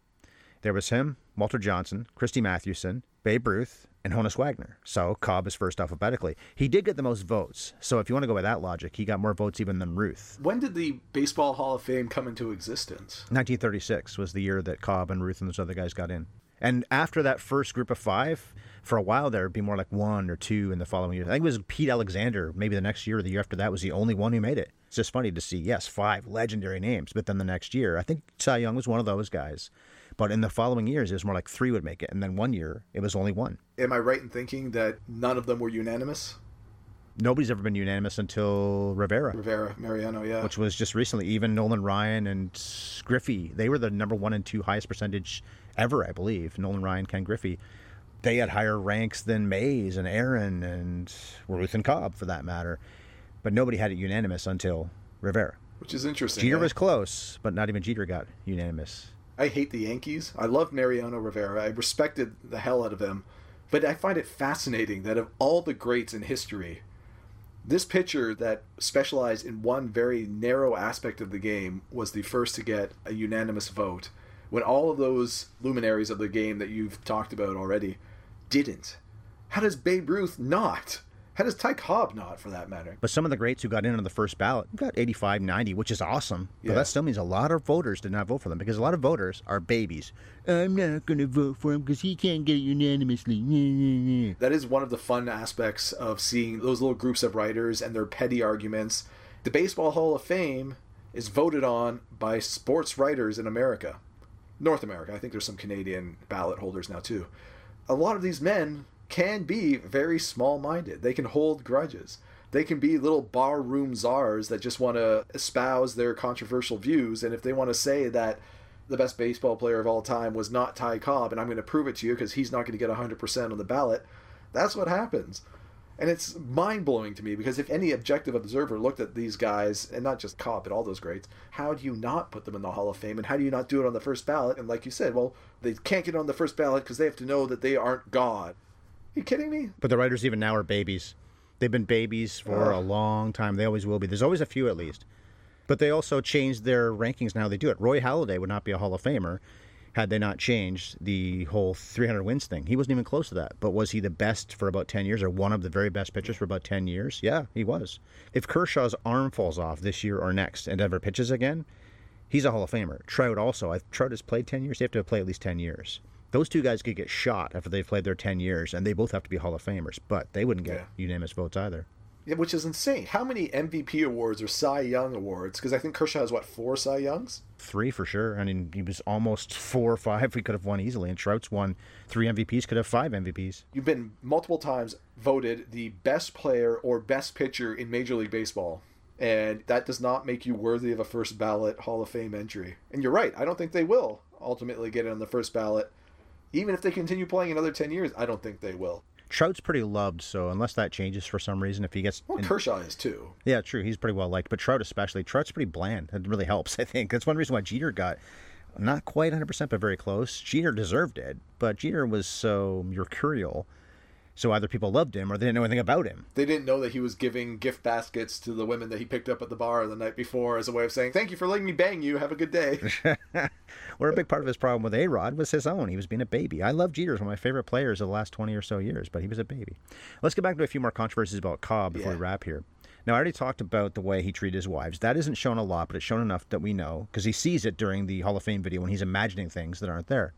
There was him, Walter Johnson, Christy Mathewson, Babe Ruth, and Honus Wagner. So Cobb is first alphabetically. He did get the most votes. So if you want to go by that logic, he got more votes even than Ruth. when did the Baseball Hall of Fame come into existence? 1936 was the year that Cobb and Ruth and those other guys got in. And after that first group of five, for a while there, it'd be more like one or two in the following year. I think it was Pete Alexander, maybe the next year or the year after that, was the only one who made it. It's just funny to see, yes, five legendary names, but then the next year, I think Cy Young was one of those guys. But in the following years, it was more like three would make it. And then one year, it was only one. Am I right in thinking that none of them were unanimous? Nobody's ever been unanimous until Rivera. Rivera, Mariano, yeah. which was just recently. Even Nolan Ryan and Griffey, they were the number one and two highest percentage ever, I believe. Nolan Ryan, Ken Griffey. They had higher ranks than Mays and Aaron and Ruth and Cobb, for that matter. but nobody had it unanimous until Rivera. which is interesting. Jeter eh? was close, but not even Jeter got unanimous. I hate the Yankees. I love Mariano Rivera. I respected the hell out of him. But I find it fascinating that of all the greats in history, this pitcher that specialized in one very narrow aspect of the game was the first to get a unanimous vote when all of those luminaries of the game that you've talked about already didn't. How does Babe Ruth not? How does Ty Cobb not, for that matter? But some of the greats who got in on the first ballot got 85, 90, which is awesome. But Yeah. that still means a lot of voters did not vote for them because a lot of voters are babies. I'm not going to vote for him because he can't get it unanimously. that is one of the fun aspects of seeing those little groups of writers and their petty arguments. The Baseball Hall of Fame is voted on by sports writers in America, North America. I think there's some Canadian ballot holders now too. A lot of these men can be very small minded, they can hold grudges. They can be little barroom czars that just want to espouse their controversial views. And if they want to say that the best baseball player of all time was not Ty Cobb, and I'm going to prove it to you because he's not going to get 100% on the ballot. That's what happens. And it's mind blowing to me because if any objective observer looked at these guys, and not just Cobb, but all those greats, how do you not put them in the Hall of Fame? And how do you not do it on the first ballot? And like you said, well, they can't get on the first ballot because they have to know that they aren't God. Are you kidding me? But the writers even now are babies. They've been babies for a long time. They always will be. There's always a few at least. But they also changed their rankings now they do it. Roy Halladay would not be a Hall of Famer had they not changed the whole 300 wins thing. He wasn't even close to that. But was he the best for about 10 years or one of the very best pitchers for about 10 years? Yeah, he was. If Kershaw's arm falls off this year or next and ever pitches again, he's a Hall of Famer. Trout also. I, Trout has played 10 years. They have to play at least 10 years. Those two guys could get shot after they've played their 10 years, and they both have to be Hall of Famers, but they wouldn't get Yeah. unanimous votes either. Yeah, which is insane. How many MVP awards or Cy Young awards? Because I think Kershaw has what four Cy Youngs. Three for sure. I mean, he was almost four or five. We could have won easily, and Trout's won three MVPs, could have five MVPs. You've been multiple times voted the best player or best pitcher in Major League Baseball. And that does not make you worthy of a first ballot Hall of Fame entry. And you're right. I don't think they will ultimately get it on the first ballot. Even if they continue playing another 10 years, I don't think they will. Trout's pretty loved, so unless that changes for some reason, if he gets. Well, in- Kershaw is too. yeah, true. He's pretty well liked, but Trout especially. Trout's pretty bland. It really helps, I think. That's one reason why Jeter got not quite 100%, but very close. Jeter deserved it, but Jeter was so mercurial. So either people loved him or they didn't know anything about him. They didn't know that he was giving gift baskets to the women that he picked up at the bar the night before as a way of saying, Thank you for letting me bang you. Have a good day. Where a big part of his problem with A Rod was his own. He was being a baby. I love Jeter, he's one of my favorite players of the last 20 or so years, but he was a baby. Let's get back to a few more controversies about Cobb before we wrap here. Now, I already talked about the way he treated his wives. That isn't shown a lot, but it's shown enough that we know because he sees it during the Hall of Fame video when he's imagining things that aren't there.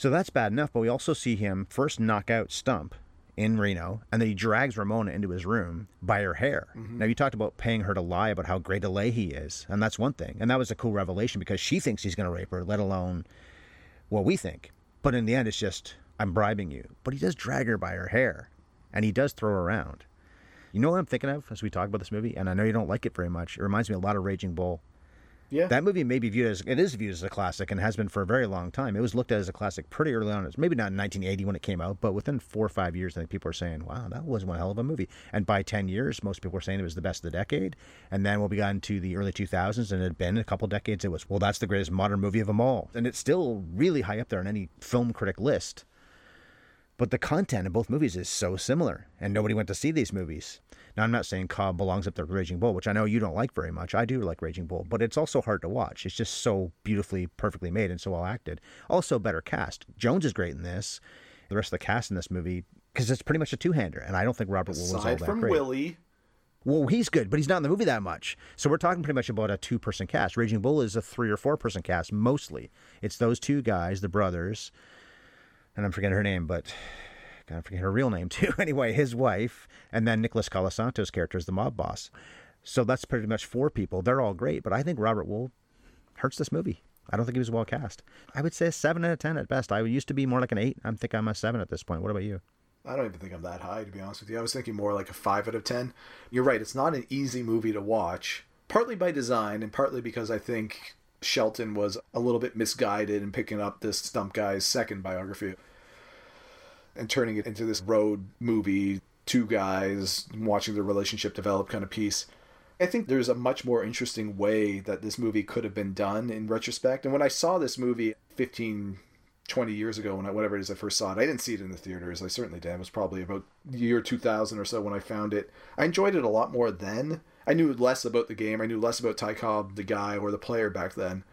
So that's bad enough, but we also see him first knock out Stump in Reno, and then he drags Ramona into his room by her hair. Mm-hmm. Now, you talked about paying her to lie about how great a lay he is, and that's one thing. And that was a cool revelation because she thinks he's going to rape her, let alone what we think. But in the end, it's just, I'm bribing you. But he does drag her by her hair, and he does throw her around. You know what I'm thinking of as we talk about this movie? And I know you don't like it very much. It reminds me a lot of Raging Bull. Yeah. That movie may be viewed as it is viewed as a classic and has been for a very long time. It was looked at as a classic pretty early on. It's maybe not in 1980 when it came out, but within four or five years, I think people are saying, "Wow, that was one hell of a movie." And by 10 years, most people were saying it was the best of the decade. And then when we got into the early 2000s, and it had been a couple decades, it was, "Well, that's the greatest modern movie of them all." And it's still really high up there on any film critic list. But the content in both movies is so similar, and nobody went to see these movies. Now, I'm not saying Cobb belongs up there with Raging Bull, which I know you don't like very much. I do like Raging Bull, but it's also hard to watch. It's just so beautifully, perfectly made, and so well acted. Also, better cast. Jones is great in this. The rest of the cast in this movie, because it's pretty much a two-hander, and I don't think Robert Wuhl was all Aside that from great. Willie, Well, he's good, but he's not in the movie that much. So we're talking pretty much about a two person cast. Raging Bull is a three or four person cast mostly. It's those two guys, the brothers, and I'm forgetting her name, but I forget her real name too. anyway, his wife, and then Nicholas Colasanto's character is the mob boss. So that's pretty much four people. They're all great, but I think Robert Wuhl hurts this movie. I don't think he was well cast. I would say a seven out of ten at best. I used to be more like an eight. I'm think I'm a seven at this point. What about you? I don't even think I'm that high, to be honest with you. I was thinking more like a 5 out of 10. You're right, it's not an easy movie to watch, partly by design and partly because I think Shelton was a little bit misguided in picking up this Stump guy's second biography and turning it into this road movie two guys watching their relationship develop kind of piece. I think there's a much more interesting way that this movie could have been done in retrospect. And when I saw this movie 15, 20 years ago, when I, whatever it is I first saw it, I didn't see it in the theaters. I certainly did. It was probably about the year 2000 or so when I found it. I enjoyed it a lot more then. I knew less about the game. I knew less about Ty Cobb, the guy or the player back then.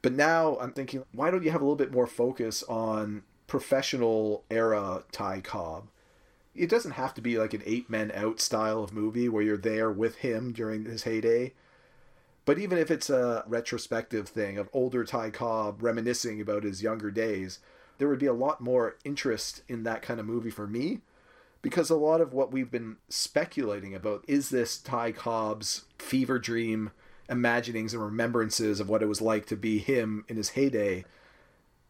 But now I'm thinking, why don't you have a little bit more focus on professional era Ty Cobb? it doesn't have to be like an eight men out style of movie where you're there with him during his heyday. But even if it's a retrospective thing of older Ty Cobb reminiscing about his younger days, there would be a lot more interest in that kind of movie for me. Because a lot of what we've been speculating about is this Ty Cobb's fever dream imaginings and remembrances of what it was like to be him in his heyday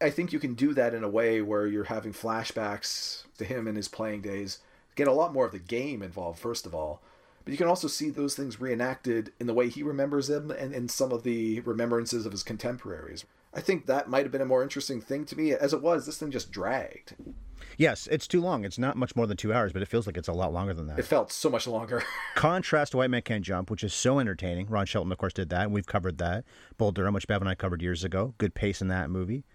I think you can do that in a way where you're having flashbacks to him in his playing days. Get a lot more of the game involved, first of all. But you can also see those things reenacted in the way he remembers them and in some of the remembrances of his contemporaries. I think that might have been a more interesting thing to me. As it was, this thing just dragged. Yes, it's too long. It's not much more than two hours, but it feels like it's a lot longer than that. It felt so much longer. Contrast to White Man Can't Jump, which is so entertaining. Ron Shelton, of course, did that, and we've covered that. Bull Durham, which Bev and I covered years ago. Good pace in that movie.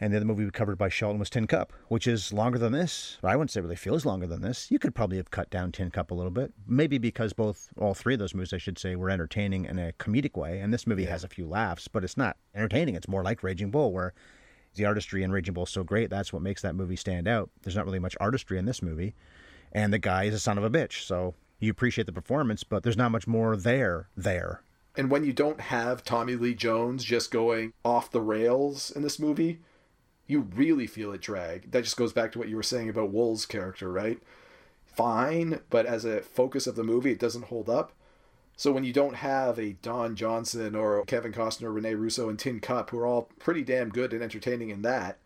And the other movie we covered by Shelton was Tin Cup, which is longer than this. I wouldn't say really feels longer than this. You could probably have cut down Tin Cup a little bit. Maybe because both, all three of those movies, I should say, were entertaining in a comedic way. And this movie yeah. has a few laughs, but it's not entertaining. It's more like Raging Bull, where the artistry in Raging Bull is so great. That's what makes that movie stand out. There's not really much artistry in this movie. And the guy is a son of a bitch. So you appreciate the performance, but there's not much more there, there. And when you don't have Tommy Lee Jones just going off the rails in this movie, you really feel it drag. That just goes back to what you were saying about Wuhl's character, right? Fine, but as a focus of the movie, it doesn't hold up. So when you don't have a Don Johnson or Kevin Costner, Rene Russo, and Tin Cup, who are all pretty damn good and entertaining in that,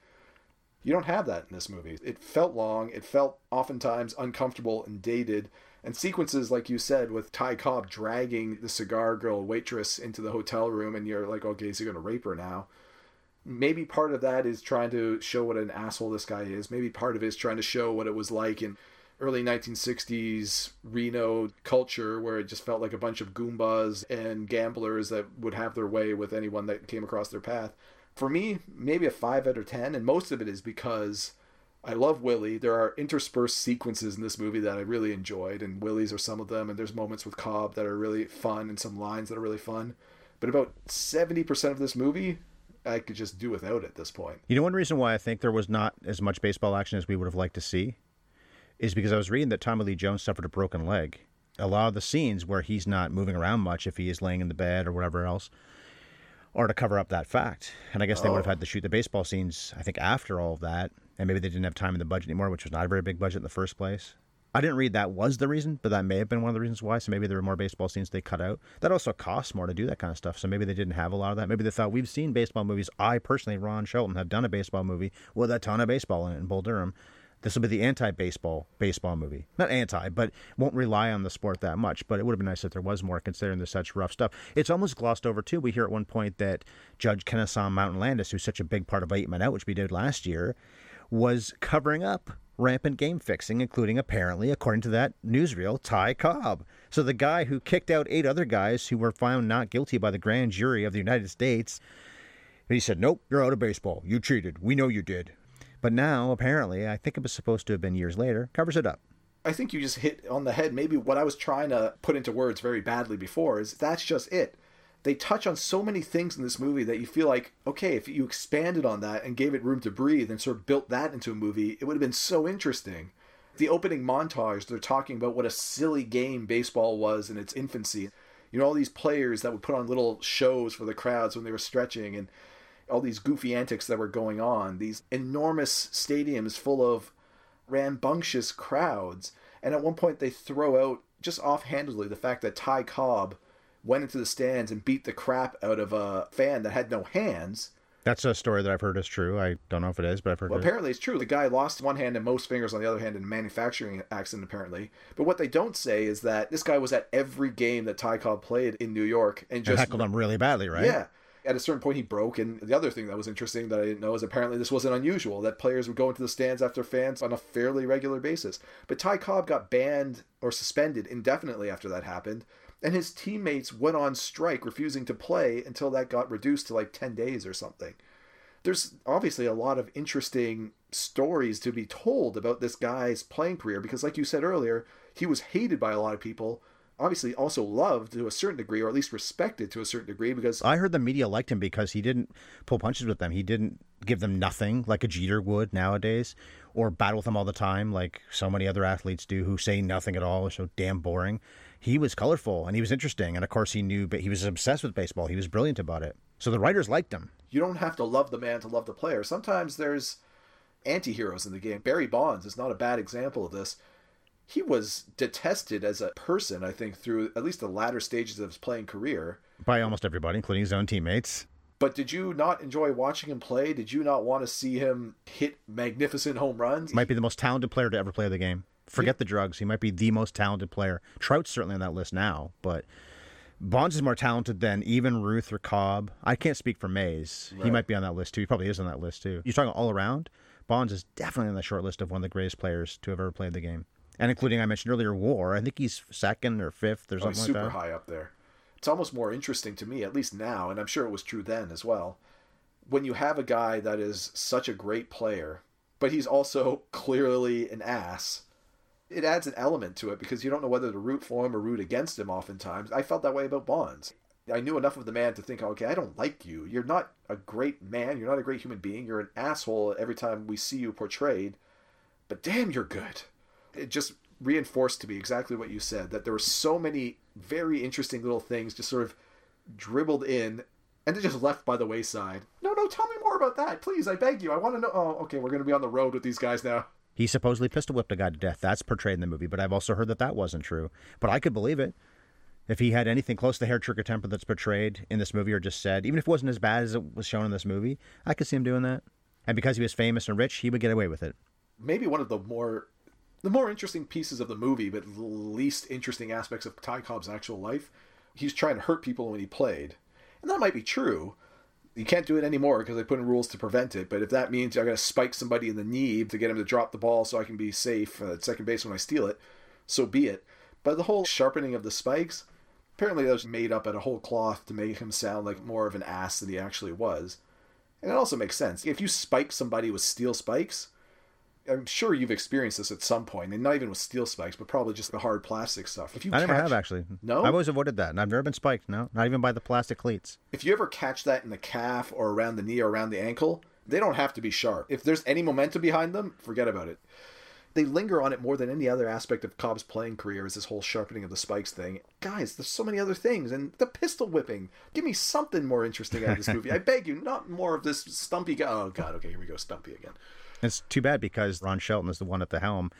you don't have that in this movie. It felt long. It felt oftentimes uncomfortable and dated. And sequences, like you said, with Ty Cobb dragging the cigar girl waitress into the hotel room, and you're like, okay, is he going to rape her now? maybe part of that is trying to show what an asshole this guy is. Maybe part of it is trying to show what it was like in early 1960s Reno culture, where it just felt like a bunch of goombas and gamblers that would have their way with anyone that came across their path. For me, maybe a 5 out of 10, and most of it is because I love Willie. There are interspersed sequences in this movie that I really enjoyed, and Willie's are some of them, and there's moments with Cobb that are really fun and some lines that are really fun. But about 70% of this movie I could just do without at this point. You know, one reason why I think there was not as much baseball action as we would have liked to see is because I was reading that Tommy Lee Jones suffered a broken leg. A lot of the scenes where he's not moving around much, if he is laying in the bed or whatever else, are to cover up that fact. And I guess they oh. would have had to shoot the baseball scenes, I think, after all of that. And maybe they didn't have time in the budget anymore, which was not a very big budget in the first place. I didn't read that was the reason, but that may have been one of the reasons why. So maybe there were more baseball scenes they cut out. That also costs more to do that kind of stuff. So maybe they didn't have a lot of that. Maybe they thought we've seen baseball movies. I personally, Ron Shelton, have done a baseball movie with a ton of baseball in it in Bull Durham. This will be the anti-baseball baseball movie. Not anti, but won't rely on the sport that much. But it would have been nice if there was more, considering there's such rough stuff. It's almost glossed over too. We hear at one point that Judge Kennesaw Mountain Landis, who's such a big part of Eight Men Out, which we did last year, was covering up rampant game fixing, including apparently, according to that newsreel, Ty Cobb. So the guy who kicked out eight other guys who were found not guilty by the grand jury of the United States, he said, Nope, you're out of baseball. You cheated. We know you did. But now, apparently, I think it was supposed to have been years later, covers it up. I think you just hit on the head. Maybe what I was trying to put into words very badly before is that's just it they touch on so many things in this movie that you feel like, okay, if you expanded on that and gave it room to breathe and sort of built that into a movie, it would have been so interesting. The opening montage, they're talking about what a silly game baseball was in its infancy. You know, all these players that would put on little shows for the crowds when they were stretching and all these goofy antics that were going on, these enormous stadiums full of rambunctious crowds. And at one point, they throw out just offhandedly the fact that Ty Cobb went into the stands and beat the crap out of a fan that had no hands. That's a story that I've heard is true. I don't know if it is, but I've heard. Well, it apparently it's true. The guy lost one hand and most fingers on the other hand in a manufacturing accident, apparently. But what they don't say is that this guy was at every game that Ty Cobb played in New York and just and heckled him really badly, right? Yeah, At a certain point, he broke. And the other thing that was interesting that I didn't know is apparently this wasn't unusual that players would go into the stands after fans on a fairly regular basis. But Ty Cobb got banned or suspended indefinitely after that happened. And his teammates went on strike, refusing to play until that got reduced to like 10 days or something. There's obviously a lot of interesting stories to be told about this guy's playing career because, like you said earlier, he was hated by a lot of people obviously also loved to a certain degree, or at least respected to a certain degree, because I heard the media liked him because he didn't pull punches with them. He didn't give them nothing like a Jeter would nowadays, or battle with them all the time like so many other athletes do who say nothing at all, so damn boring. He was colorful and he was interesting, and of course he knew, but he was obsessed with baseball. He was brilliant about it. So the writers liked him. You don't have to love the man to love the player. Sometimes there's anti-heroes in the game. Barry Bonds is not a bad example of this he was detested as a person, I think, through at least the latter stages of his playing career. By almost everybody, including his own teammates. But did you not enjoy watching him play? Did you not want to see him hit magnificent home runs? He might be the most talented player to ever play the game. Forget yeah. the drugs. He might be the most talented player. Trout's certainly on that list now, but Bonds is more talented than even Ruth or Cobb. I can't speak for Mays. Right. He might be on that list too. He probably is on that list too. You're talking all around. Bonds is definitely on the short list of one of the greatest players to have ever played the game and including I mentioned earlier, WAR. I think he's second or fifth or oh, something oh, super like high up there. It's almost more interesting to me, at least now, and I'm sure it was true then as well. When you have a guy that is such a great player, but he's also clearly an ass, it adds an element to it because you don't know whether to root for him or root against him. Oftentimes, I felt that way about Bonds. I knew enough of the man to think, okay, I don't like you. You're not a great man. You're not a great human being. You're an asshole every time we see you portrayed. But damn, you're good it just reinforced to me exactly what you said that there were so many very interesting little things just sort of dribbled in and then just left by the wayside. No, no, tell me more about that, please. I beg you. I want to know. Oh, okay, we're going to be on the road with these guys now. He supposedly pistol whipped a guy to death. That's portrayed in the movie, but I've also heard that that wasn't true. But I could believe it. If he had anything close to the hair trigger temper that's portrayed in this movie or just said, even if it wasn't as bad as it was shown in this movie, I could see him doing that. And because he was famous and rich, he would get away with it. Maybe one of the more the more interesting pieces of the movie, but the least interesting aspects of Ty Cobb's actual life, he's trying to hurt people when he played. And that might be true. You can't do it anymore because they put in rules to prevent it. But if that means I got to spike somebody in the knee to get him to drop the ball so I can be safe at second base when I steal it, so be it. But the whole sharpening of the spikes, apparently that was made up at a whole cloth to make him sound like more of an ass than he actually was. And it also makes sense. If you spike somebody with steel spikes, I'm sure you've experienced this at some point, and not even with steel spikes, but probably just the hard plastic stuff. If you I never have actually. No, I've always avoided that, and I've never been spiked. No, not even by the plastic cleats. If you ever catch that in the calf or around the knee or around the ankle, they don't have to be sharp. If there's any momentum behind them, forget about it. They linger on it more than any other aspect of Cobb's playing career is this whole sharpening of the spikes thing. Guys, there's so many other things, and the pistol whipping. Give me something more interesting out of this movie. I beg you, not more of this stumpy guy. Oh God, okay, here we go, stumpy again. It's too bad because Ron Shelton is the one at the helm.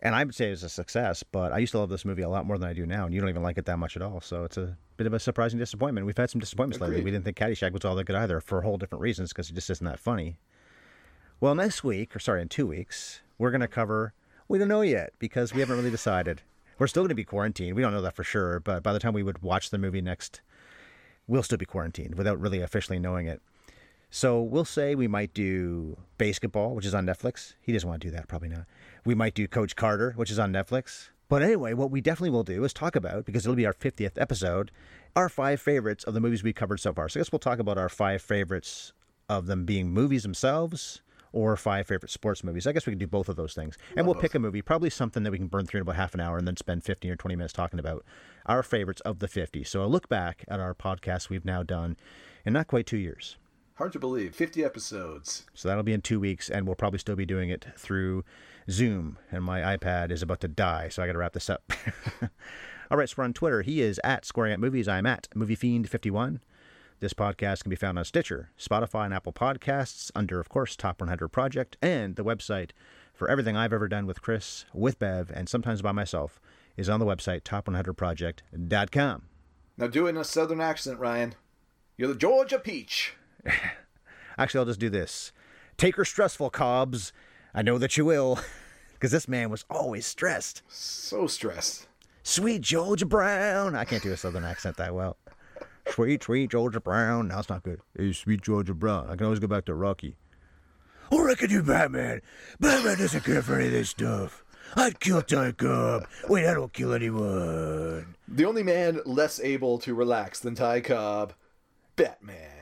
And I would say it was a success, but I used to love this movie a lot more than I do now, and you don't even like it that much at all. So it's a bit of a surprising disappointment. We've had some disappointments Agreed. lately. We didn't think Caddyshack was all that good either for a whole different reasons because it just isn't that funny. Well, next week, or sorry, in two weeks, we're going to cover. We don't know yet because we haven't really decided. We're still going to be quarantined. We don't know that for sure, but by the time we would watch the movie next, we'll still be quarantined without really officially knowing it. So we'll say we might do basketball, which is on Netflix. He doesn't want to do that, probably not. We might do Coach Carter, which is on Netflix. But anyway, what we definitely will do is talk about, because it'll be our 50th episode, our five favorites of the movies we've covered so far. So I guess we'll talk about our five favorites of them being movies themselves or five favorite sports movies. I guess we can do both of those things. And we'll pick a movie, probably something that we can burn through in about half an hour and then spend 15 or 20 minutes talking about our favorites of the 50. So a look back at our podcast we've now done in not quite two years. Hard to believe. 50 episodes. So that'll be in two weeks, and we'll probably still be doing it through Zoom. And my iPad is about to die, so I got to wrap this up. All right, so we're on Twitter. He is at Squaring Up Movies. I'm at MovieFiend51. This podcast can be found on Stitcher, Spotify, and Apple Podcasts under, of course, Top 100 Project, and the website for everything I've ever done with Chris, with Bev, and sometimes by myself is on the website top100project.com. Now, do it in a southern accent, Ryan. You're the Georgia Peach. Actually, I'll just do this. Take her stressful, Cobbs. I know that you will. Because this man was always stressed. So stressed. Sweet Georgia Brown. I can't do a southern accent that well. Sweet, sweet Georgia Brown. Now it's not good. Hey, sweet Georgia Brown. I can always go back to Rocky. Or I could do Batman. Batman doesn't care for any of this stuff. I'd kill Ty Cobb. Wait, I don't kill anyone. The only man less able to relax than Ty Cobb, Batman.